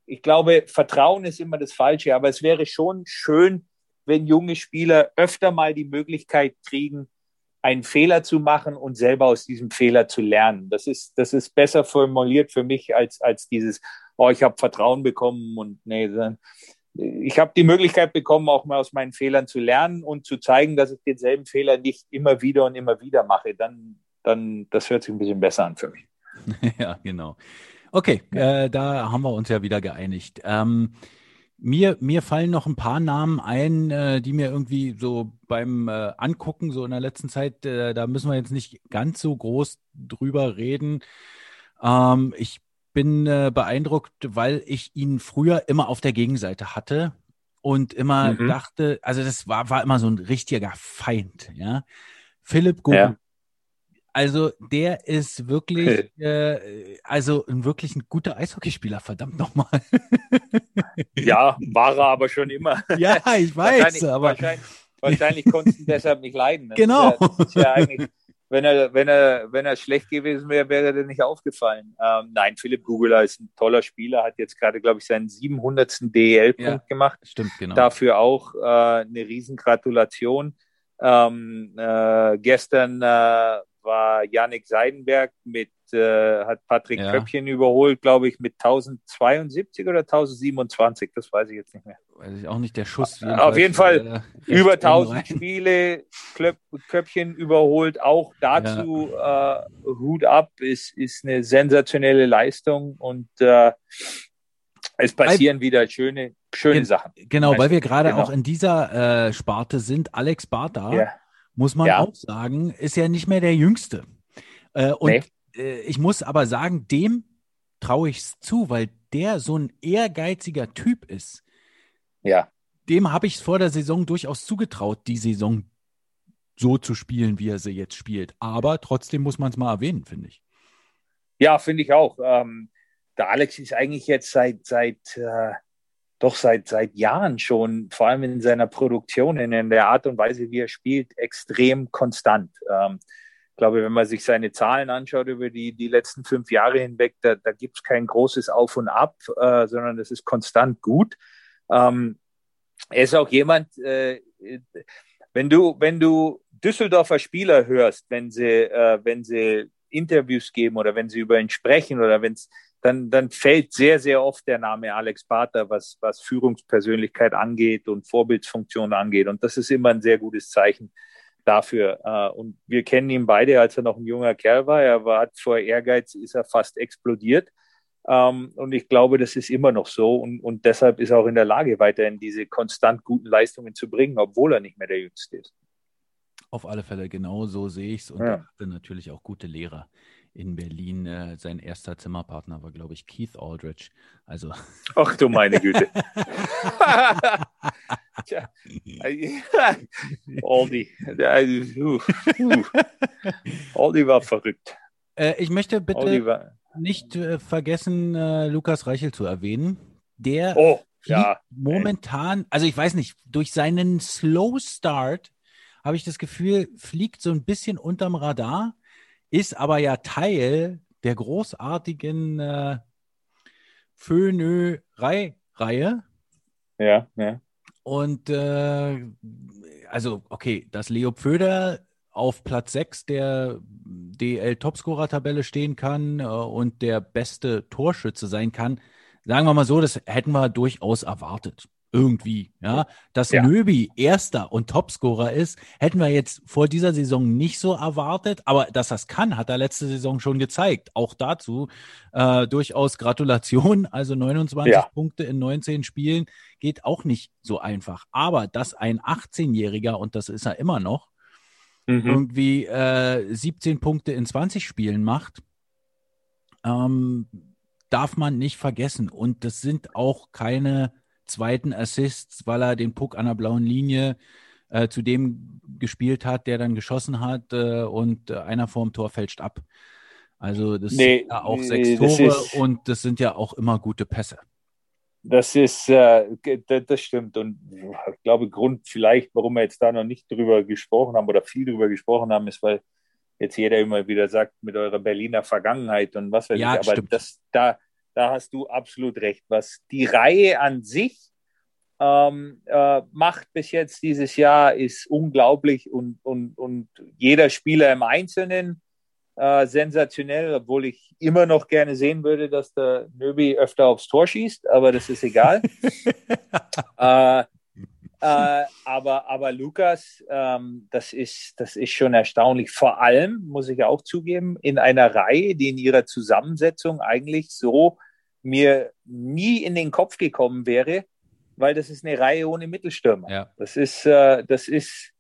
Ich glaube, Vertrauen ist immer das Falsche, aber es wäre schon schön, wenn junge Spieler öfter mal die Möglichkeit kriegen, einen Fehler zu machen und selber aus diesem Fehler zu lernen. Das ist, das ist besser formuliert für mich als, als dieses, oh, ich habe Vertrauen bekommen und nee, ich habe die Möglichkeit bekommen, auch mal aus meinen Fehlern zu lernen und zu zeigen, dass ich denselben Fehler nicht immer wieder und immer wieder mache. Dann, dann, das hört sich ein bisschen besser an für mich. ja, genau. Okay, äh, da haben wir uns ja wieder geeinigt. Ähm, mir, mir fallen noch ein paar Namen ein, äh, die mir irgendwie so beim äh, Angucken, so in der letzten Zeit, äh, da müssen wir jetzt nicht ganz so groß drüber reden. Ähm, ich bin äh, beeindruckt, weil ich ihn früher immer auf der Gegenseite hatte und immer mhm. dachte, also das war, war immer so ein richtiger Feind, ja. Philipp Gugel. Ja. Also der ist wirklich, äh, also ein wirklich ein guter Eishockeyspieler, verdammt nochmal. ja, war er aber schon immer. Ja, ich weiß, wahrscheinlich, aber wahrscheinlich, wahrscheinlich konntest du deshalb nicht leiden. Das genau. Ist ja, das ist ja eigentlich wenn er, wenn er, wenn er schlecht gewesen wäre, wäre er nicht aufgefallen. Ähm, nein, Philipp Gugeler ist ein toller Spieler, hat jetzt gerade, glaube ich, seinen 700. DEL-Punkt ja, gemacht. Stimmt, genau. Dafür auch äh, eine Riesengratulation. Ähm, äh, gestern äh, war Yannick Seidenberg mit, äh, hat Patrick ja. Köppchen überholt, glaube ich, mit 1072 oder 1027, das weiß ich jetzt nicht mehr. Weiß ich auch nicht, der Schuss. Auf jeden Fall äh, über 1000 Spiele, Köppchen überholt, auch dazu ja. äh, Hut ab, ist, ist eine sensationelle Leistung und äh, es passieren wieder schöne, schöne Sachen. Genau, weil wir gerade genau. auch in dieser äh, Sparte sind. Alex Bartha ja muss man ja. auch sagen, ist ja nicht mehr der Jüngste. Äh, und nee. äh, ich muss aber sagen, dem traue ich es zu, weil der so ein ehrgeiziger Typ ist. Ja. Dem habe ich es vor der Saison durchaus zugetraut, die Saison so zu spielen, wie er sie jetzt spielt. Aber trotzdem muss man es mal erwähnen, finde ich. Ja, finde ich auch. Ähm, der Alex ist eigentlich jetzt seit, seit äh, doch seit, seit Jahren schon, vor allem in seiner Produktion, in, der Art und Weise, wie er spielt, extrem konstant. Ähm, ich glaube, wenn man sich seine Zahlen anschaut über die, die letzten fünf Jahre hinweg, da, da gibt es kein großes Auf und Ab, äh, sondern es ist konstant gut. Ähm, er ist auch jemand, äh, wenn du, wenn du Düsseldorfer Spieler hörst, wenn sie, äh, wenn sie Interviews geben oder wenn sie über ihn sprechen oder wenn es dann, dann fällt sehr, sehr oft der Name Alex Barter, was, was Führungspersönlichkeit angeht und Vorbildsfunktion angeht. Und das ist immer ein sehr gutes Zeichen dafür. Äh, und wir kennen ihn beide, als er noch ein junger Kerl war. Er war, hat vor Ehrgeiz, ist er fast explodiert. Ähm, und ich glaube, das ist immer noch so und, und deshalb ist er auch in der Lage, weiterhin diese konstant guten Leistungen zu bringen, obwohl er nicht mehr der Jüngste ist. Auf alle Fälle, genau so sehe ich es. Und ja. er hatte natürlich auch gute Lehrer in Berlin. Äh, sein erster Zimmerpartner war, glaube ich, Keith Aldrich. Also. Ach du meine Güte. Tja, Aldi. Uh, uh. Aldi war verrückt. Äh, ich möchte bitte nicht äh, vergessen, äh, Lukas Reichel zu erwähnen. Der oh, ja. momentan, also ich weiß nicht, durch seinen Slow Start habe ich das Gefühl, fliegt so ein bisschen unterm Radar, ist aber ja Teil der großartigen äh, Fönö-Reihe. Ja, ja. Und äh, also, okay, dass Leo Pföder auf Platz 6 der DL-Topscorer-Tabelle stehen kann äh, und der beste Torschütze sein kann, sagen wir mal so, das hätten wir durchaus erwartet irgendwie. Ja, dass ja. Nöbi Erster und Topscorer ist, hätten wir jetzt vor dieser Saison nicht so erwartet. Aber dass das kann, hat er letzte Saison schon gezeigt. Auch dazu äh, durchaus Gratulation. Also 29 ja. Punkte in 19 Spielen geht auch nicht so einfach. Aber dass ein 18-Jähriger, und das ist er immer noch, mhm. irgendwie äh, 17 Punkte in 20 Spielen macht, ähm, darf man nicht vergessen. Und das sind auch keine zweiten Assists, weil er den Puck an der blauen Linie äh, zu dem gespielt hat, der dann geschossen hat äh, und äh, einer vorm Tor fälscht ab. Also das nee, sind ja auch sechs Tore ist, und das sind ja auch immer gute Pässe. Das ist, äh, das stimmt. Und ich glaube, Grund vielleicht, warum wir jetzt da noch nicht drüber gesprochen haben oder viel drüber gesprochen haben, ist, weil jetzt jeder immer wieder sagt, mit eurer Berliner Vergangenheit und was weiß ja, ich. Aber stimmt. das, da, da hast du absolut recht. Was die Reihe an sich ähm, äh, macht bis jetzt dieses Jahr, ist unglaublich und, und, und jeder Spieler im Einzelnen äh, sensationell, obwohl ich immer noch gerne sehen würde, dass der Nöbi öfter aufs Tor schießt, aber das ist egal. äh, äh, aber, aber Lukas, ähm, das, ist, das ist schon erstaunlich. Vor allem, muss ich auch zugeben, in einer Reihe, die in ihrer Zusammensetzung eigentlich so mir nie in den Kopf gekommen wäre, weil das ist eine Reihe ohne Mittelstürmer. Ja. Das ist, äh, das ist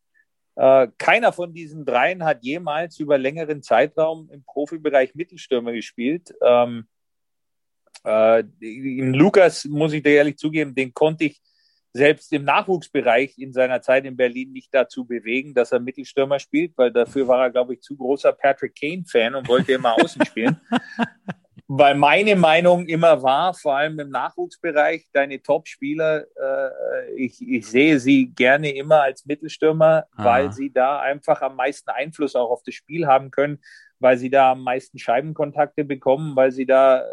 äh, keiner von diesen dreien hat jemals über längeren Zeitraum im Profibereich Mittelstürmer gespielt. Ähm, äh, Lukas, muss ich dir ehrlich zugeben, den konnte ich selbst im Nachwuchsbereich in seiner Zeit in Berlin nicht dazu bewegen, dass er Mittelstürmer spielt, weil dafür war er, glaube ich, zu großer Patrick Kane-Fan und wollte immer außen spielen. weil meine Meinung immer war, vor allem im Nachwuchsbereich, deine Top-Spieler, äh, ich, ich sehe sie gerne immer als Mittelstürmer, Aha. weil sie da einfach am meisten Einfluss auch auf das Spiel haben können, weil sie da am meisten Scheibenkontakte bekommen, weil sie da äh,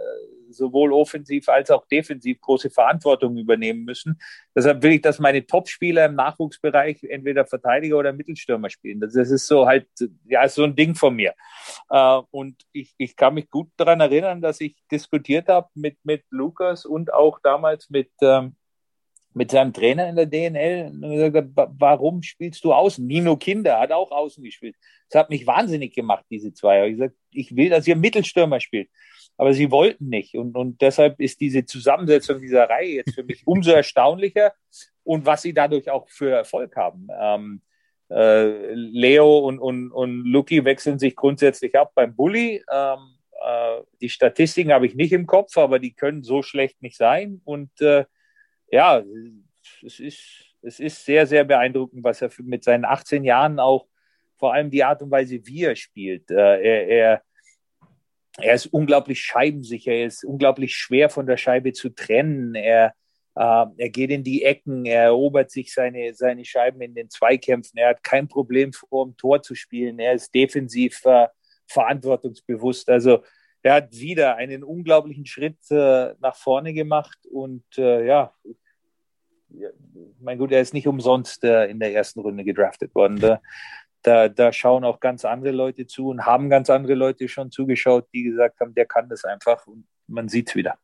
sowohl offensiv als auch defensiv große Verantwortung übernehmen müssen. Deshalb will ich, dass meine Top-Spieler im Nachwuchsbereich entweder Verteidiger oder Mittelstürmer spielen. Das, ist so halt, ja, so ein Ding von mir. Äh, und ich, ich kann mich gut daran erinnern, dass ich diskutiert habe mit, mit Lukas und auch damals mit, ähm, mit seinem Trainer in der DNL und gesagt, warum spielst du außen? Nino Kinder hat auch außen gespielt. Das hat mich wahnsinnig gemacht, diese zwei. Ich gesagt, ich will, dass ihr Mittelstürmer spielt aber sie wollten nicht. Und, und deshalb ist diese Zusammensetzung dieser Reihe jetzt für mich umso erstaunlicher und was sie dadurch auch für Erfolg haben. Ähm, äh, Leo und, und, und Luki wechseln sich grundsätzlich ab beim Bully. Ähm, äh, die Statistiken habe ich nicht im Kopf, aber die können so schlecht nicht sein. Und äh, ja, es ist, es ist sehr, sehr beeindruckend, was er mit seinen 18 Jahren auch, vor allem die Art und Weise, wie er spielt. Äh, er, er er ist unglaublich scheibensicher, er ist unglaublich schwer von der Scheibe zu trennen. Er, äh, er geht in die Ecken, er erobert sich seine, seine Scheiben in den Zweikämpfen. Er hat kein Problem vor dem Tor zu spielen. Er ist defensiv äh, verantwortungsbewusst. Also er hat wieder einen unglaublichen Schritt äh, nach vorne gemacht und äh, ja, mein Gut, er ist nicht umsonst äh, in der ersten Runde gedraftet worden. Da, da, da schauen auch ganz andere Leute zu und haben ganz andere Leute schon zugeschaut, die gesagt haben, der kann das einfach und man sieht es wieder.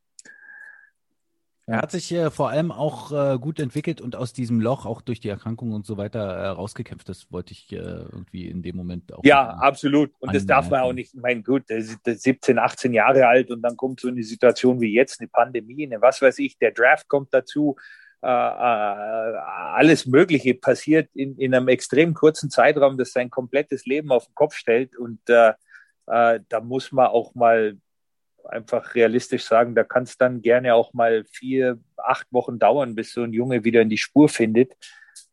Er hat sich äh, vor allem auch äh, gut entwickelt und aus diesem Loch auch durch die Erkrankung und so weiter äh, rausgekämpft. Das wollte ich äh, irgendwie in dem Moment auch. Ja, absolut. Und das darf man auch nicht. Mein gut, der ist 17, 18 Jahre alt und dann kommt so eine Situation wie jetzt, eine Pandemie, eine was weiß ich, der Draft kommt dazu. Äh, äh, alles Mögliche passiert in, in einem extrem kurzen Zeitraum, das sein komplettes Leben auf den Kopf stellt. Und äh, äh, da muss man auch mal einfach realistisch sagen, da kann es dann gerne auch mal vier, acht Wochen dauern, bis so ein Junge wieder in die Spur findet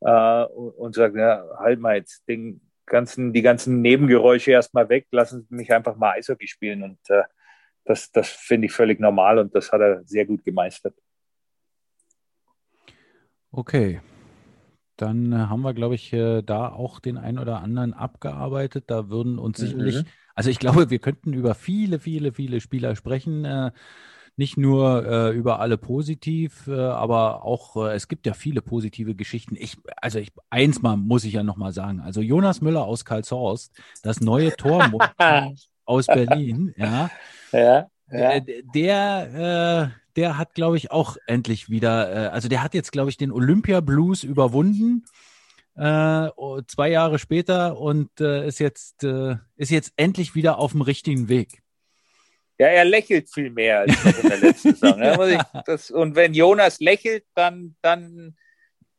äh, und, und sagt, ja, halt mal jetzt den ganzen, die ganzen Nebengeräusche erstmal weg, lassen Sie mich einfach mal Eishockey spielen. Und äh, das, das finde ich völlig normal und das hat er sehr gut gemeistert. Okay. Dann äh, haben wir, glaube ich, äh, da auch den einen oder anderen abgearbeitet. Da würden uns sicherlich, Mhm. also ich glaube, wir könnten über viele, viele, viele Spieler sprechen. Äh, nicht nur über alle positiv, aber auch, es gibt ja viele positive Geschichten. Ich, also ich, eins mal muss ich ja nochmal sagen. Also Jonas Müller aus Karlshorst, das neue Tor aus Berlin, ja. Ja, Äh, Der, der hat, glaube ich, auch endlich wieder, äh, also der hat jetzt, glaube ich, den Olympia Blues überwunden, äh, zwei Jahre später und äh, ist jetzt, äh, ist jetzt endlich wieder auf dem richtigen Weg. Ja, er lächelt viel mehr als in der letzten Saison. Ja. ja. das, und wenn Jonas lächelt, dann, dann,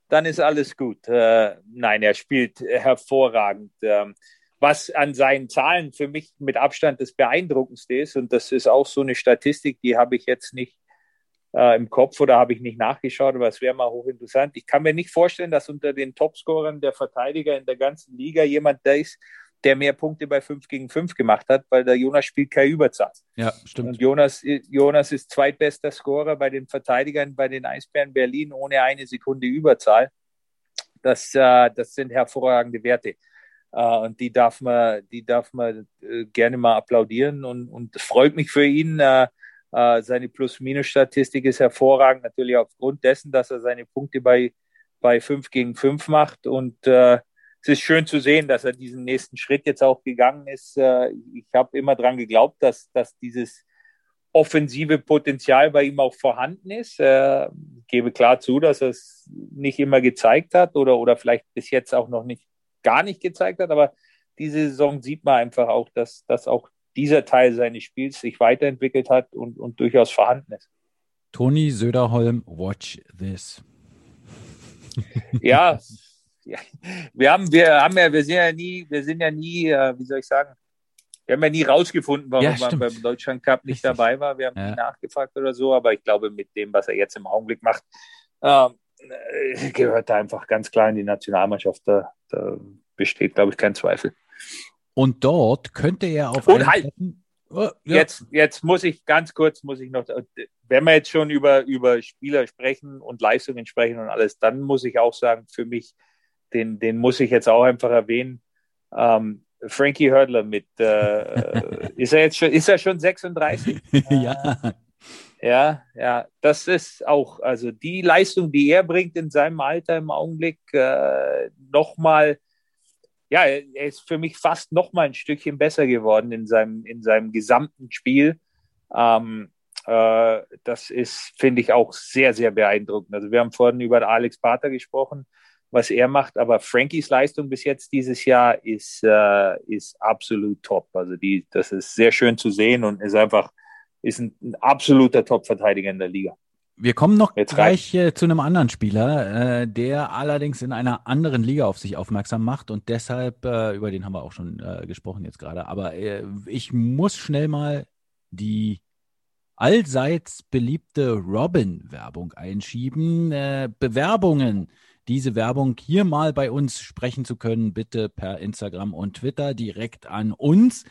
dann ist alles gut. Äh, nein, er spielt hervorragend. Ähm, was an seinen Zahlen für mich mit Abstand das Beeindruckendste ist, und das ist auch so eine Statistik, die habe ich jetzt nicht äh, im Kopf oder habe ich nicht nachgeschaut, aber es wäre mal hochinteressant. Ich kann mir nicht vorstellen, dass unter den Topscorern der Verteidiger in der ganzen Liga jemand da ist, der mehr Punkte bei 5 gegen 5 gemacht hat, weil der Jonas spielt keine Überzahl. Ja, Und stimmt. Jonas, Jonas ist zweitbester Scorer bei den Verteidigern bei den Eisbären Berlin ohne eine Sekunde Überzahl. Das, äh, das sind hervorragende Werte. Äh, und die darf man, die darf man äh, gerne mal applaudieren. Und, und es freut mich für ihn. Äh, seine Plus-Minus-Statistik ist hervorragend, natürlich aufgrund dessen, dass er seine Punkte bei, bei 5 gegen 5 macht. Und äh, es ist schön zu sehen, dass er diesen nächsten Schritt jetzt auch gegangen ist. Äh, ich habe immer dran geglaubt, dass, dass dieses offensive Potenzial bei ihm auch vorhanden ist. Äh, gebe klar zu, dass er es nicht immer gezeigt hat oder, oder vielleicht bis jetzt auch noch nicht gar nicht gezeigt hat. Aber diese Saison sieht man einfach auch, dass, dass auch dieser Teil seines Spiels sich weiterentwickelt hat und, und durchaus vorhanden ist. Toni Söderholm, watch this. ja, ja, wir haben, wir haben ja, wir sind ja nie, wir sind ja nie, äh, wie soll ich sagen, wir haben ja nie rausgefunden, warum Ja, man beim Deutschland Cup nicht Richtig. dabei war. Wir haben Ja. nie nachgefragt oder so, aber ich glaube, mit dem, was er jetzt im Augenblick macht, ähm, äh, gehört er einfach ganz klar in die Nationalmannschaft. Da, da besteht, glaube ich, kein Zweifel. Und dort könnte er auf Und halt! Treffen- Oh, ja. Jetzt, jetzt muss ich ganz kurz, muss ich noch, wenn wir jetzt schon über, über Spieler sprechen und Leistungen sprechen und alles, dann muss ich auch sagen, für mich, den, den muss ich jetzt auch einfach erwähnen. Ähm, Frankie Hördler mit, äh, ist er jetzt schon, ist er schon 36? ja, Ja, ja, das ist auch, also die Leistung, die er bringt in seinem Alter im Augenblick, äh, nochmal, ja, er ist für mich fast nochmal ein Stückchen besser geworden in seinem, in seinem gesamten Spiel. Ähm, äh, das ist, finde ich, auch sehr, sehr beeindruckend. Also wir haben vorhin über Alex Pater gesprochen, was er macht, aber Frankies Leistung bis jetzt dieses Jahr ist, äh, ist absolut top. Also die, das ist sehr schön zu sehen und ist einfach, ist ein, ein absoluter Top-Verteidiger in der Liga. Wir kommen noch Jetzt gleich äh, zu einem anderen Spieler, äh, der allerdings in einer anderen Liga auf sich aufmerksam macht und deshalb, äh, über den haben wir auch schon äh, gesprochen jetzt gerade, aber ich muss schnell mal die allseits beliebte Robin-Werbung einschieben. Bewerbungen, diese Werbung hier mal bei uns sprechen zu können, bitte per Instagram und Twitter direkt an uns.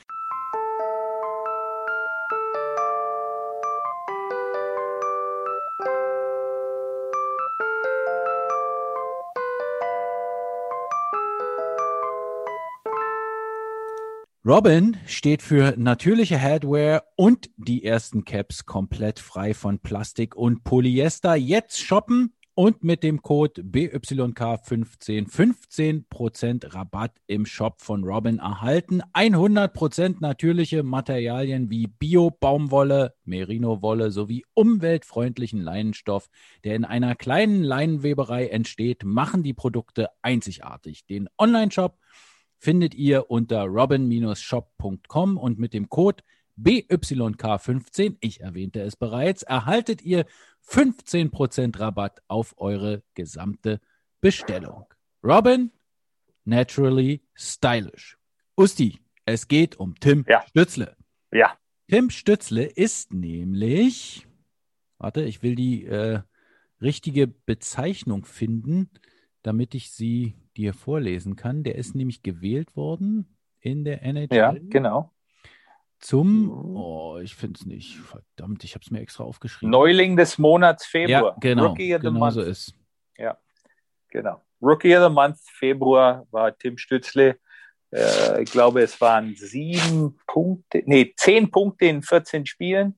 Robin steht für natürliche Headwear und die ersten Caps komplett frei von Plastik und Polyester. Jetzt shoppen und mit dem Code BYK15 15% Rabatt im Shop von Robin erhalten. 100% natürliche Materialien wie Bio-Baumwolle, Merino-Wolle sowie umweltfreundlichen Leinenstoff, der in einer kleinen Leinenweberei entsteht, machen die Produkte einzigartig. Den Online-Shop findet ihr unter robin-shop.com und mit dem Code BYK15, ich erwähnte es bereits, erhaltet ihr 15% Rabatt auf eure gesamte Bestellung. Robin, naturally stylish. Usti, es geht um Tim Ja. Stützle. Ja, Tim Stützle ist nämlich, warte, ich will die äh, richtige Bezeichnung finden, damit ich sie dir vorlesen kann. Der ist nämlich gewählt worden in der NHL ja, genau. zum, oh, ich finde es nicht, verdammt, ich habe es mir extra aufgeschrieben. Neuling des Monats Februar. ja, genau, Rookie of the genau Month. so ist. Genau. Rookie of the Month, Februar war Tim Stützle. Äh, ich glaube, es waren sieben Punkte, nee, zehn Punkte in 14 Spielen,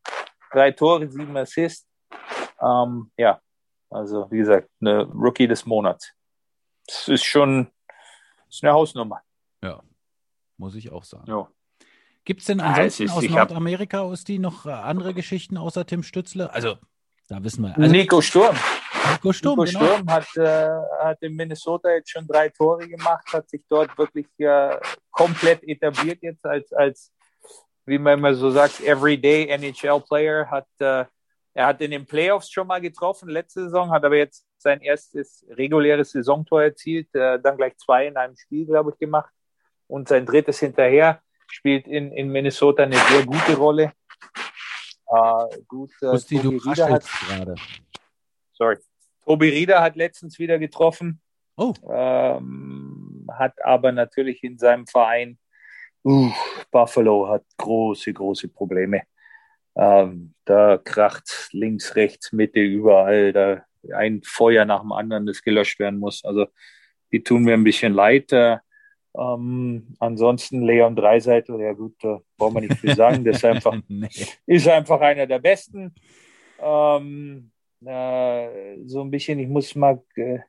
drei Tore, sieben Assists. Ähm, ja, also wie gesagt, eine Rookie des Monats. Das ist schon das ist eine Hausnummer. Ja, muss ich auch sagen. Ja. Gibt es denn Ja, ansonsten es ist- aus Nordamerika, Osti, noch äh, andere Geschichten außer Tim Stützle? Also, da wissen wir. Also, Nico Sturm. Nico Sturm, Nico genau. Sturm hat, äh, hat in Minnesota jetzt schon drei Tore gemacht, hat sich dort wirklich äh, komplett etabliert jetzt als, als, wie man immer so sagt, Everyday NHL-Player. Hat, äh, er hat in den Playoffs schon mal getroffen, letzte Saison, hat aber jetzt sein erstes reguläres Saisontor erzielt, äh, dann gleich zwei in einem Spiel, glaube ich, gemacht und sein drittes hinterher. Spielt in, in Minnesota eine sehr gute Rolle. Äh, gut, äh, Osti, du Tobi Rieder hat, raschelst gerade. sorry. Tobi Rieder hat letztens wieder getroffen, Oh, ähm, hat aber natürlich in seinem Verein, uh, Buffalo hat große, große Probleme. Ähm, da kracht links, rechts, Mitte, überall, da ein Feuer nach dem anderen, das gelöscht werden muss. Also die tun mir ein bisschen leid. Äh, ähm, ansonsten Leon Dreiseitel, ja gut, da brauchen wir nicht viel sagen. Das ist einfach nee. ist einfach einer der besten. Ähm, äh, so ein bisschen, ich muss mal. Äh,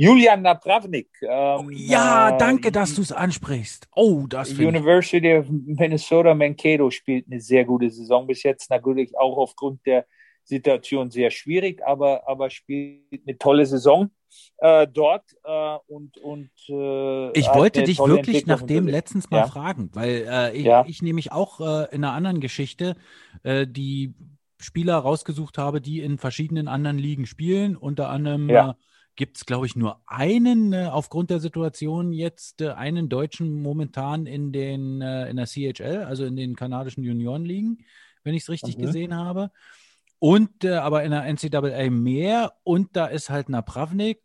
Julian Napravnik. Ähm, Ja, äh, danke, dass du es ansprichst. Oh, das. University of Minnesota Mankato spielt eine sehr gute Saison bis jetzt. Natürlich auch aufgrund der Situation sehr schwierig, aber, aber spielt eine tolle Saison äh, dort äh, und, und äh, Ich wollte dich wirklich nach dem letztens mal Ja. fragen, weil äh, ich, Ja. ich nämlich auch äh, in einer anderen Geschichte äh, die Spieler rausgesucht habe, die in verschiedenen anderen Ligen spielen. Unter anderem Ja. gibt es, glaube ich, nur einen aufgrund der Situation jetzt einen Deutschen momentan in den in der CHL, also in den kanadischen Juniorenligen, wenn ich es richtig Mhm. gesehen habe. Und äh, aber in der NCAA mehr und da ist halt Napravnik,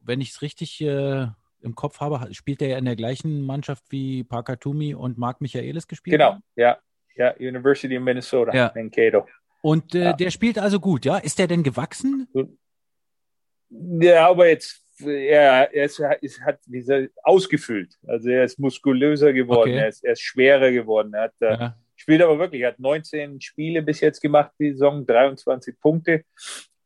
wenn ich es richtig äh, im Kopf habe, spielt er ja in der gleichen Mannschaft wie Parker Toomey und Marc Michaelis gespielt Genau, haben. ja. Ja, University of Minnesota, Ja. Mankato. Und äh, Ja. der spielt also gut, ja? Ist der denn gewachsen? Ja, aber jetzt, er, er ist, ist, hat diese ausgefüllt. Also er ist muskulöser geworden, Okay. er, ist, er ist schwerer geworden. Er hat, äh, Ja. Spielt aber wirklich, hat 19 Spiele bis jetzt gemacht, die Saison, 23 Punkte.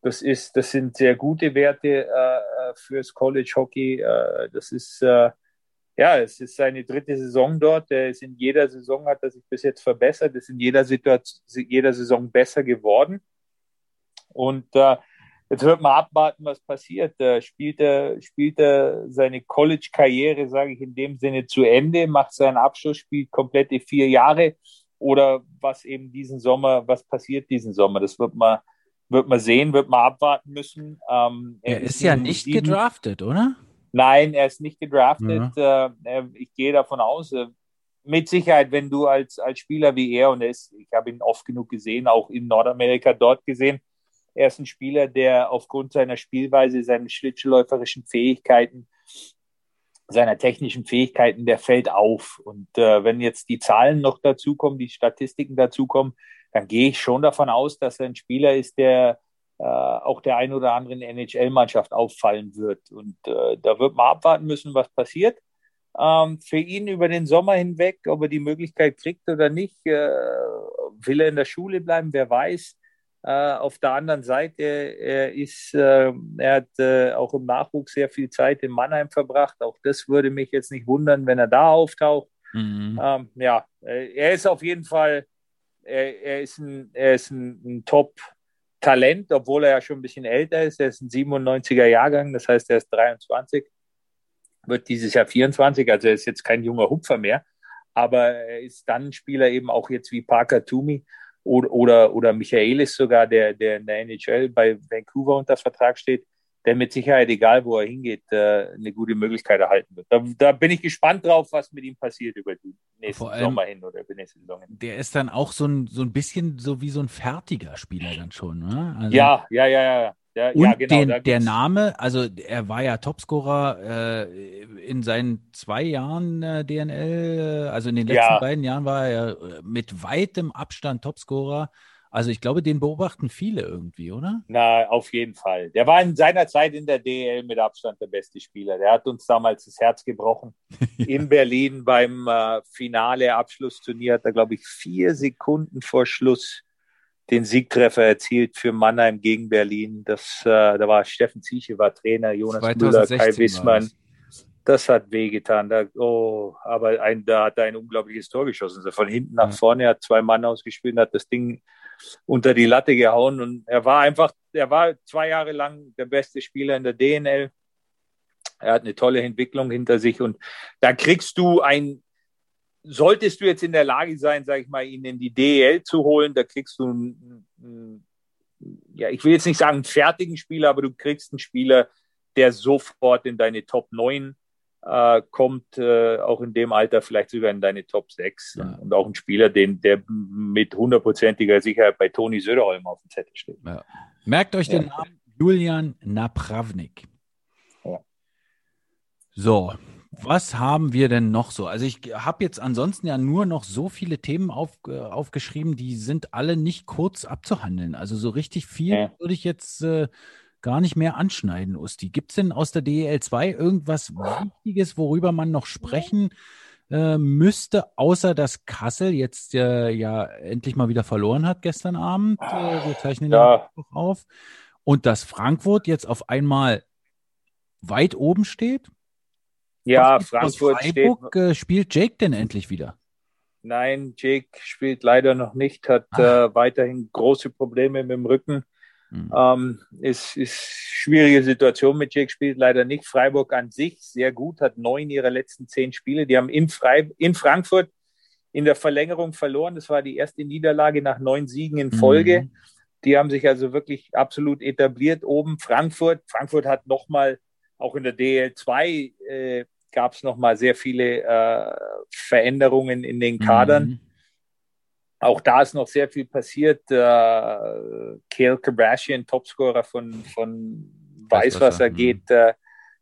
Das ist, das sind sehr gute Werte äh, fürs College Hockey. Äh, das ist, äh, ja, es ist seine dritte Saison dort. Er ist in jeder Saison hat er sich bis jetzt verbessert, ist in jeder Situation, jeder Saison besser geworden. Und äh, jetzt wird man abwarten, was passiert. Äh, spielt er, spielt er seine College-Karriere, sage ich in dem Sinne, zu Ende, macht seinen Abschluss, spielt komplette vier Jahre oder was eben diesen Sommer, was passiert diesen Sommer? Das wird man, wird man sehen, wird man abwarten müssen. Ähm, Er ist ja nicht sieben- gedraftet, oder? Nein, er ist nicht gedraftet. Äh, er- ich gehe davon aus, äh, mit Sicherheit, wenn du als, als Spieler wie er, und er ist, ich habe ihn oft genug gesehen, auch in Nordamerika dort gesehen, er ist ein Spieler, der aufgrund seiner Spielweise, seinen schlittschuhläuferischen Fähigkeiten, seiner technischen Fähigkeiten, der fällt auf. Und äh, wenn jetzt die Zahlen noch dazukommen, die Statistiken dazukommen, dann gehe ich schon davon aus, dass er ein Spieler ist, der äh, auch der ein oder anderen NHL-Mannschaft auffallen wird. Und äh, da wird man abwarten müssen, was passiert. Ähm, für ihn über den Sommer hinweg, ob er die Möglichkeit kriegt oder nicht, äh, will er in der Schule bleiben, wer weiß. Äh, auf der anderen Seite. Er, ist, äh, er hat äh, auch im Nachwuchs sehr viel Zeit in Mannheim verbracht. Auch das würde mich jetzt nicht wundern, wenn er da auftaucht. Mhm. Ähm, ja, äh, er ist auf jeden Fall, er, er ist ein, er ist ein, ein Top-Talent, obwohl er ja schon ein bisschen älter ist. Er ist ein 97er Jahrgang, das heißt, er ist 23, wird dieses Jahr 24, also er ist jetzt kein junger Hupfer mehr. Aber er ist dann ein Spieler eben auch jetzt wie Parker Toomey oder, oder, oder Michaelis sogar, der, der in der NHL bei Vancouver unter Vertrag steht, der mit Sicherheit, egal wo er hingeht, äh, eine gute Möglichkeit erhalten wird. Da, da bin ich gespannt drauf, was mit ihm passiert über die nächsten allem- Sommer hin oder über die nächste Saison hin. Der ist dann auch so ein, so ein bisschen so wie so ein fertiger Spieler dann schon. Ne? Also, Ja, ja, ja, ja. Ja, Und ja genau. den, der Name, also er war ja Topscorer äh, in seinen zwei Jahren äh, DNL, äh, also in den letzten Ja. beiden Jahren war er äh, mit weitem Abstand Topscorer. Also ich glaube, den beobachten viele irgendwie, oder? Na, auf jeden Fall. Der war in seiner Zeit in der DL mit Abstand der beste Spieler. Der hat uns damals das Herz gebrochen. In Berlin beim äh, Finale Abschlussturnier hat er, glaube ich, vier Sekunden vor Schluss den Siegtreffer erzielt für Mannheim gegen Berlin. Das, äh, da war Steffen Zieche, war Trainer, Jonas Müller, 2016 Kai Wissmann. das. Das hat wehgetan. Da, oh, aber ein, da hat er ein unglaubliches Tor geschossen. Also von hinten nach vorne hat zwei Mann ausgespielt, hat das Ding unter die Latte gehauen und er war einfach, er war zwei Jahre lang der beste Spieler in der DNL. Er hat eine tolle Entwicklung hinter sich und da kriegst du ein, solltest du jetzt in der Lage sein, sag ich mal, ihn in die DEL zu holen, da kriegst du einen, einen, ja, ich will jetzt nicht sagen einen fertigen Spieler, aber du kriegst einen Spieler, der sofort in deine Top 9 äh, kommt, äh, auch in dem Alter vielleicht sogar in deine Top 6 Ja. und, auch ein Spieler, den, der mit hundertprozentiger Sicherheit bei Toni Söderholm auf dem Zettel steht. Merkt euch den Ja. Namen Julian Napravnik. Ja. So, was haben wir denn noch so? Also ich habe jetzt ansonsten ja nur noch so viele Themen auf, äh, aufgeschrieben, die sind alle nicht kurz abzuhandeln. Also so richtig viel Ja. würde ich jetzt äh, gar nicht mehr anschneiden, Usti. Gibt es denn aus der DEL 2 irgendwas Wichtiges, worüber man noch sprechen äh, müsste, außer dass Kassel jetzt äh, ja endlich mal wieder verloren hat gestern Abend? Äh, wir zeichnen ja. Mittwoch auf. Und dass Frankfurt jetzt auf einmal weit oben steht? Ja, gibt's aus Frankfurt steht. Freiburg, äh, spielt Jake denn endlich wieder? Nein, Jake spielt leider noch nicht, hat Ah. äh, weiterhin große Probleme mit dem Rücken. Hm. Ähm, ist, ist schwierige Situation mit Jake, spielt leider nicht. Freiburg an sich sehr gut, hat neun ihrer letzten zehn Spiele. Die haben in, Frei, in Frankfurt in der Verlängerung verloren. Das war die erste Niederlage nach neun Siegen in Folge. Mhm. Die haben sich also wirklich absolut etabliert oben. Frankfurt, Frankfurt hat nochmal, auch in der DL2 äh, gab es nochmal sehr viele äh, Veränderungen in den Kadern. Mhm. Auch da ist noch sehr viel passiert. Äh, Kale Kardashian, Topscorer von, von Weißwasser, Weißwasser, mhm. geht, äh,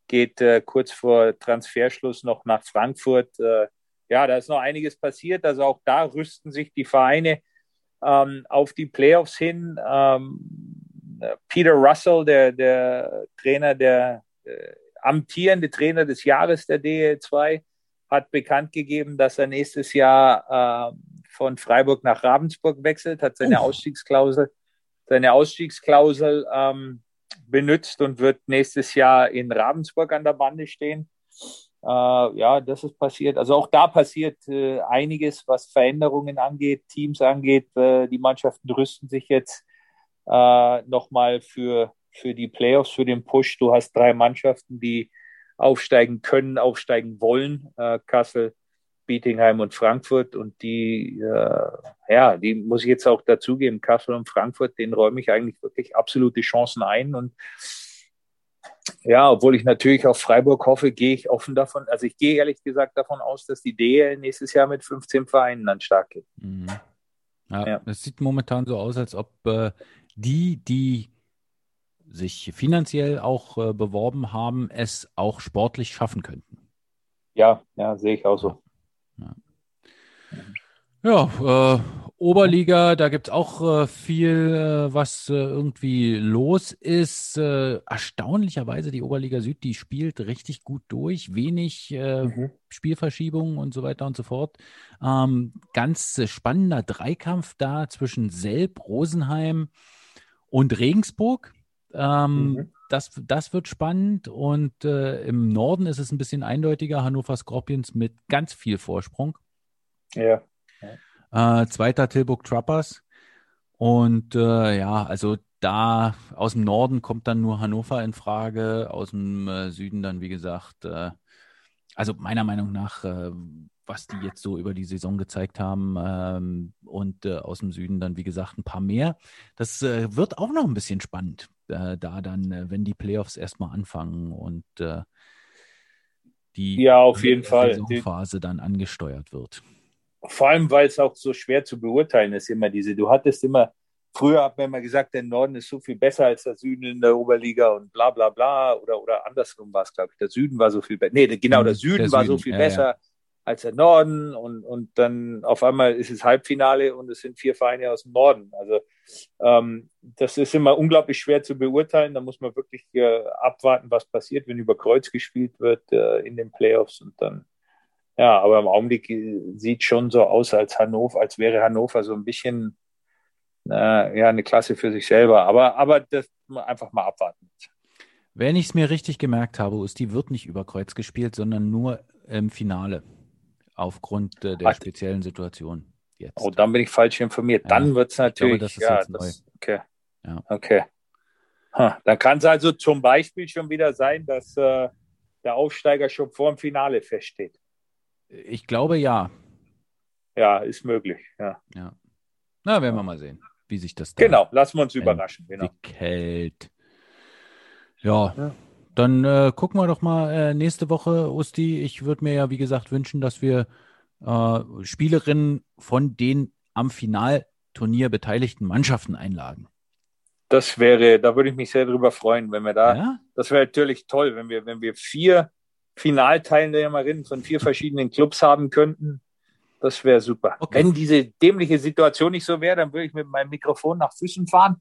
geht äh, kurz vor Transferschluss noch nach Frankfurt. Äh, ja, da ist noch einiges passiert. Also auch da rüsten sich die Vereine ähm, auf die Playoffs hin. Ähm, Peter Russell, der, der Trainer, der äh, amtierende Trainer des Jahres der DL2, hat bekannt gegeben, dass er nächstes Jahr äh, von Freiburg nach Ravensburg wechselt, hat seine Uff. Ausstiegsklausel, seine Ausstiegsklausel ähm, benutzt und wird nächstes Jahr in Ravensburg an der Bande stehen. Äh, ja, das ist passiert. Also auch da passiert äh, einiges, was Veränderungen angeht, Teams angeht. Äh, die Mannschaften rüsten sich jetzt äh, nochmal für, für die Playoffs, für den Push. Du hast drei Mannschaften, die aufsteigen können, aufsteigen wollen. Äh, Kassel, Bietingheim und Frankfurt. Und die, äh, ja, die muss ich jetzt auch dazugeben. Kassel und Frankfurt, denen räume ich eigentlich wirklich absolute Chancen ein. Und ja, obwohl ich natürlich auf Freiburg hoffe, gehe ich offen davon, also ich gehe ehrlich gesagt davon aus, dass die DL nächstes Jahr mit 15 Vereinen dann stark geht. Mhm. Ja, Ja. es sieht momentan so aus, als ob äh, die, die sich finanziell auch äh, beworben haben, es auch sportlich schaffen könnten. Ja, ja, sehe ich auch so. Ja, äh, Oberliga, da gibt es auch äh, viel, äh, was äh, irgendwie los ist. Äh, erstaunlicherweise die Oberliga Süd, die spielt richtig gut durch, wenig Mhm. Spielverschiebungen und so weiter und so fort. Ähm, ganz spannender Dreikampf da zwischen Selb, Rosenheim und Regensburg. Ähm, Mhm. das, das wird spannend. Und äh, im Norden ist es ein bisschen eindeutiger. Hannover Scorpions mit ganz viel Vorsprung. Ja. Äh, zweiter Tilburg Trappers. Und äh, ja, also da aus dem Norden kommt dann nur Hannover in Frage, aus dem äh, Süden dann, wie gesagt, äh, also meiner Meinung nach, äh, was die jetzt so über die Saison gezeigt haben ähm, und aus dem Süden dann, wie gesagt, ein paar mehr. Das wird auch noch ein bisschen spannend, da dann, äh, wenn die Playoffs erstmal anfangen und äh, die Ja, auf jeden Fall. Saisonphase dann angesteuert wird. Vor allem, weil es auch so schwer zu beurteilen ist, immer diese. Du hattest immer, früher hat man immer gesagt, der Norden ist so viel besser als der Süden in der Oberliga und bla bla bla. Oder, oder andersrum war es, glaube ich. Der Süden war so viel besser. Nee, genau, der Mhm, Süden der war Süden, so viel ja, besser als der Norden. Und, und dann auf einmal ist es Halbfinale und es sind vier Vereine aus dem Norden. Also ähm, das ist immer unglaublich schwer zu beurteilen. Da muss man wirklich äh, abwarten, was passiert, wenn über Kreuz gespielt wird äh, in den Playoffs und dann ja, aber im Augenblick äh, sieht schon so aus, als Hannover, als wäre Hannover so ein bisschen äh, ja eine Klasse für sich selber. Aber, aber das einfach mal abwarten. Wenn ich es mir richtig gemerkt habe, Usti wird nicht über Kreuz gespielt, sondern nur im Finale. Aufgrund äh, der Ach. speziellen Situation jetzt. Oh, dann bin ich falsch informiert. Ja, Dann wird es natürlich. das ist ja, jetzt das, okay. Ja. Okay. Ha, dann kann es also zum Beispiel schon wieder sein, dass äh, der Aufsteiger schon vor dem Finale feststeht. Ich glaube ja. Ja, ist möglich. Ja. ja. Na, werden wir mal sehen, wie sich das da Genau, lassen wir uns überraschen. Genau. entwickelt. Ja, Ja. dann äh, gucken wir doch mal äh, nächste Woche, Usti. Ich würde mir ja, wie gesagt, wünschen, dass wir äh, Spielerinnen von den am Finalturnier beteiligten Mannschaften einladen. Das wäre, da würde ich mich sehr drüber freuen, wenn wir da Ja? Das wäre natürlich toll, wenn wir, wenn wir vier Finalteilnehmerinnen von vier verschiedenen Clubs haben könnten. Das wäre super. Okay. Wenn diese dämliche Situation nicht so wäre, dann würde ich mit meinem Mikrofon nach Füssen fahren.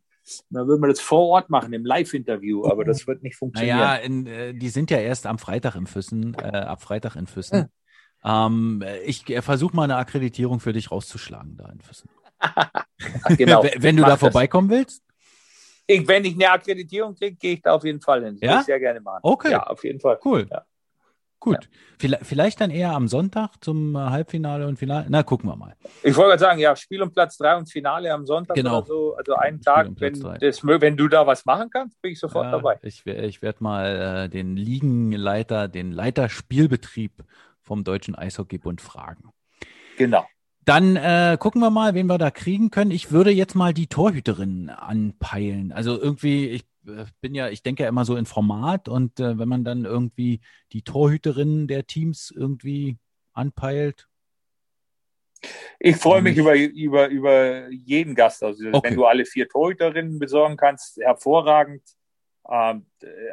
Dann würden wir das vor Ort machen, im Live-Interview. Aber das wird nicht funktionieren. Naja, in, äh, die sind ja erst am Freitag im Füssen, äh, ab Freitag in Füssen. Ähm, ich äh, versuche mal eine Akkreditierung für dich rauszuschlagen da in Füssen. genau. Wenn- du da das. vorbeikommen willst. Ich, wenn ich eine Akkreditierung kriege, gehe ich da auf jeden Fall hin. Das Ja? würde ich sehr gerne machen. Okay. Ja, auf jeden Fall. Cool. Ja. Gut. Vielleicht, vielleicht dann eher am Sonntag zum äh, Halbfinale und Finale. Na, gucken wir mal. Ich wollte gerade sagen, ja, Spiel um Platz drei und Finale am Sonntag Genau. oder so. Also einen Spiel Tag, um Platz wenn, das, wenn du da was machen kannst, bin ich sofort Ja, dabei. Ich, ich werde mal äh, den Ligenleiter, den Leiter Spielbetrieb vom Deutschen Eishockeybund fragen. Genau. Dann äh, gucken wir mal, wen wir da kriegen können. Ich würde jetzt mal die Torhüterin anpeilen. Also irgendwie, ich äh, bin ja, ich denke ja immer so in Format und äh, wenn man dann irgendwie die Torhüterinnen der Teams irgendwie anpeilt. Ich freue mich über, über, über jeden Gast. Also, Okay. wenn du alle vier Torhüterinnen besorgen kannst, hervorragend. Ähm,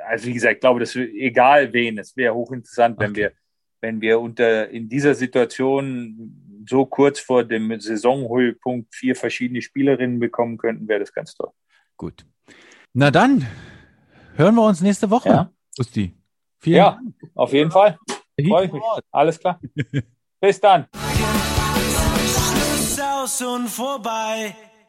also, wie gesagt, ich glaube, das ist egal wen. Es wäre hochinteressant, wenn Okay. wir, wenn wir unter, in dieser Situation so kurz vor dem Saisonhöhepunkt vier verschiedene Spielerinnen bekommen könnten, wäre das ganz toll. Gut. Na dann, hören wir uns nächste Woche. Ja. Usti. Vielen Ja, Dank. auf jeden Fall. Freue ich mich. Alles klar. Bis dann. Schluss aus und vorbei.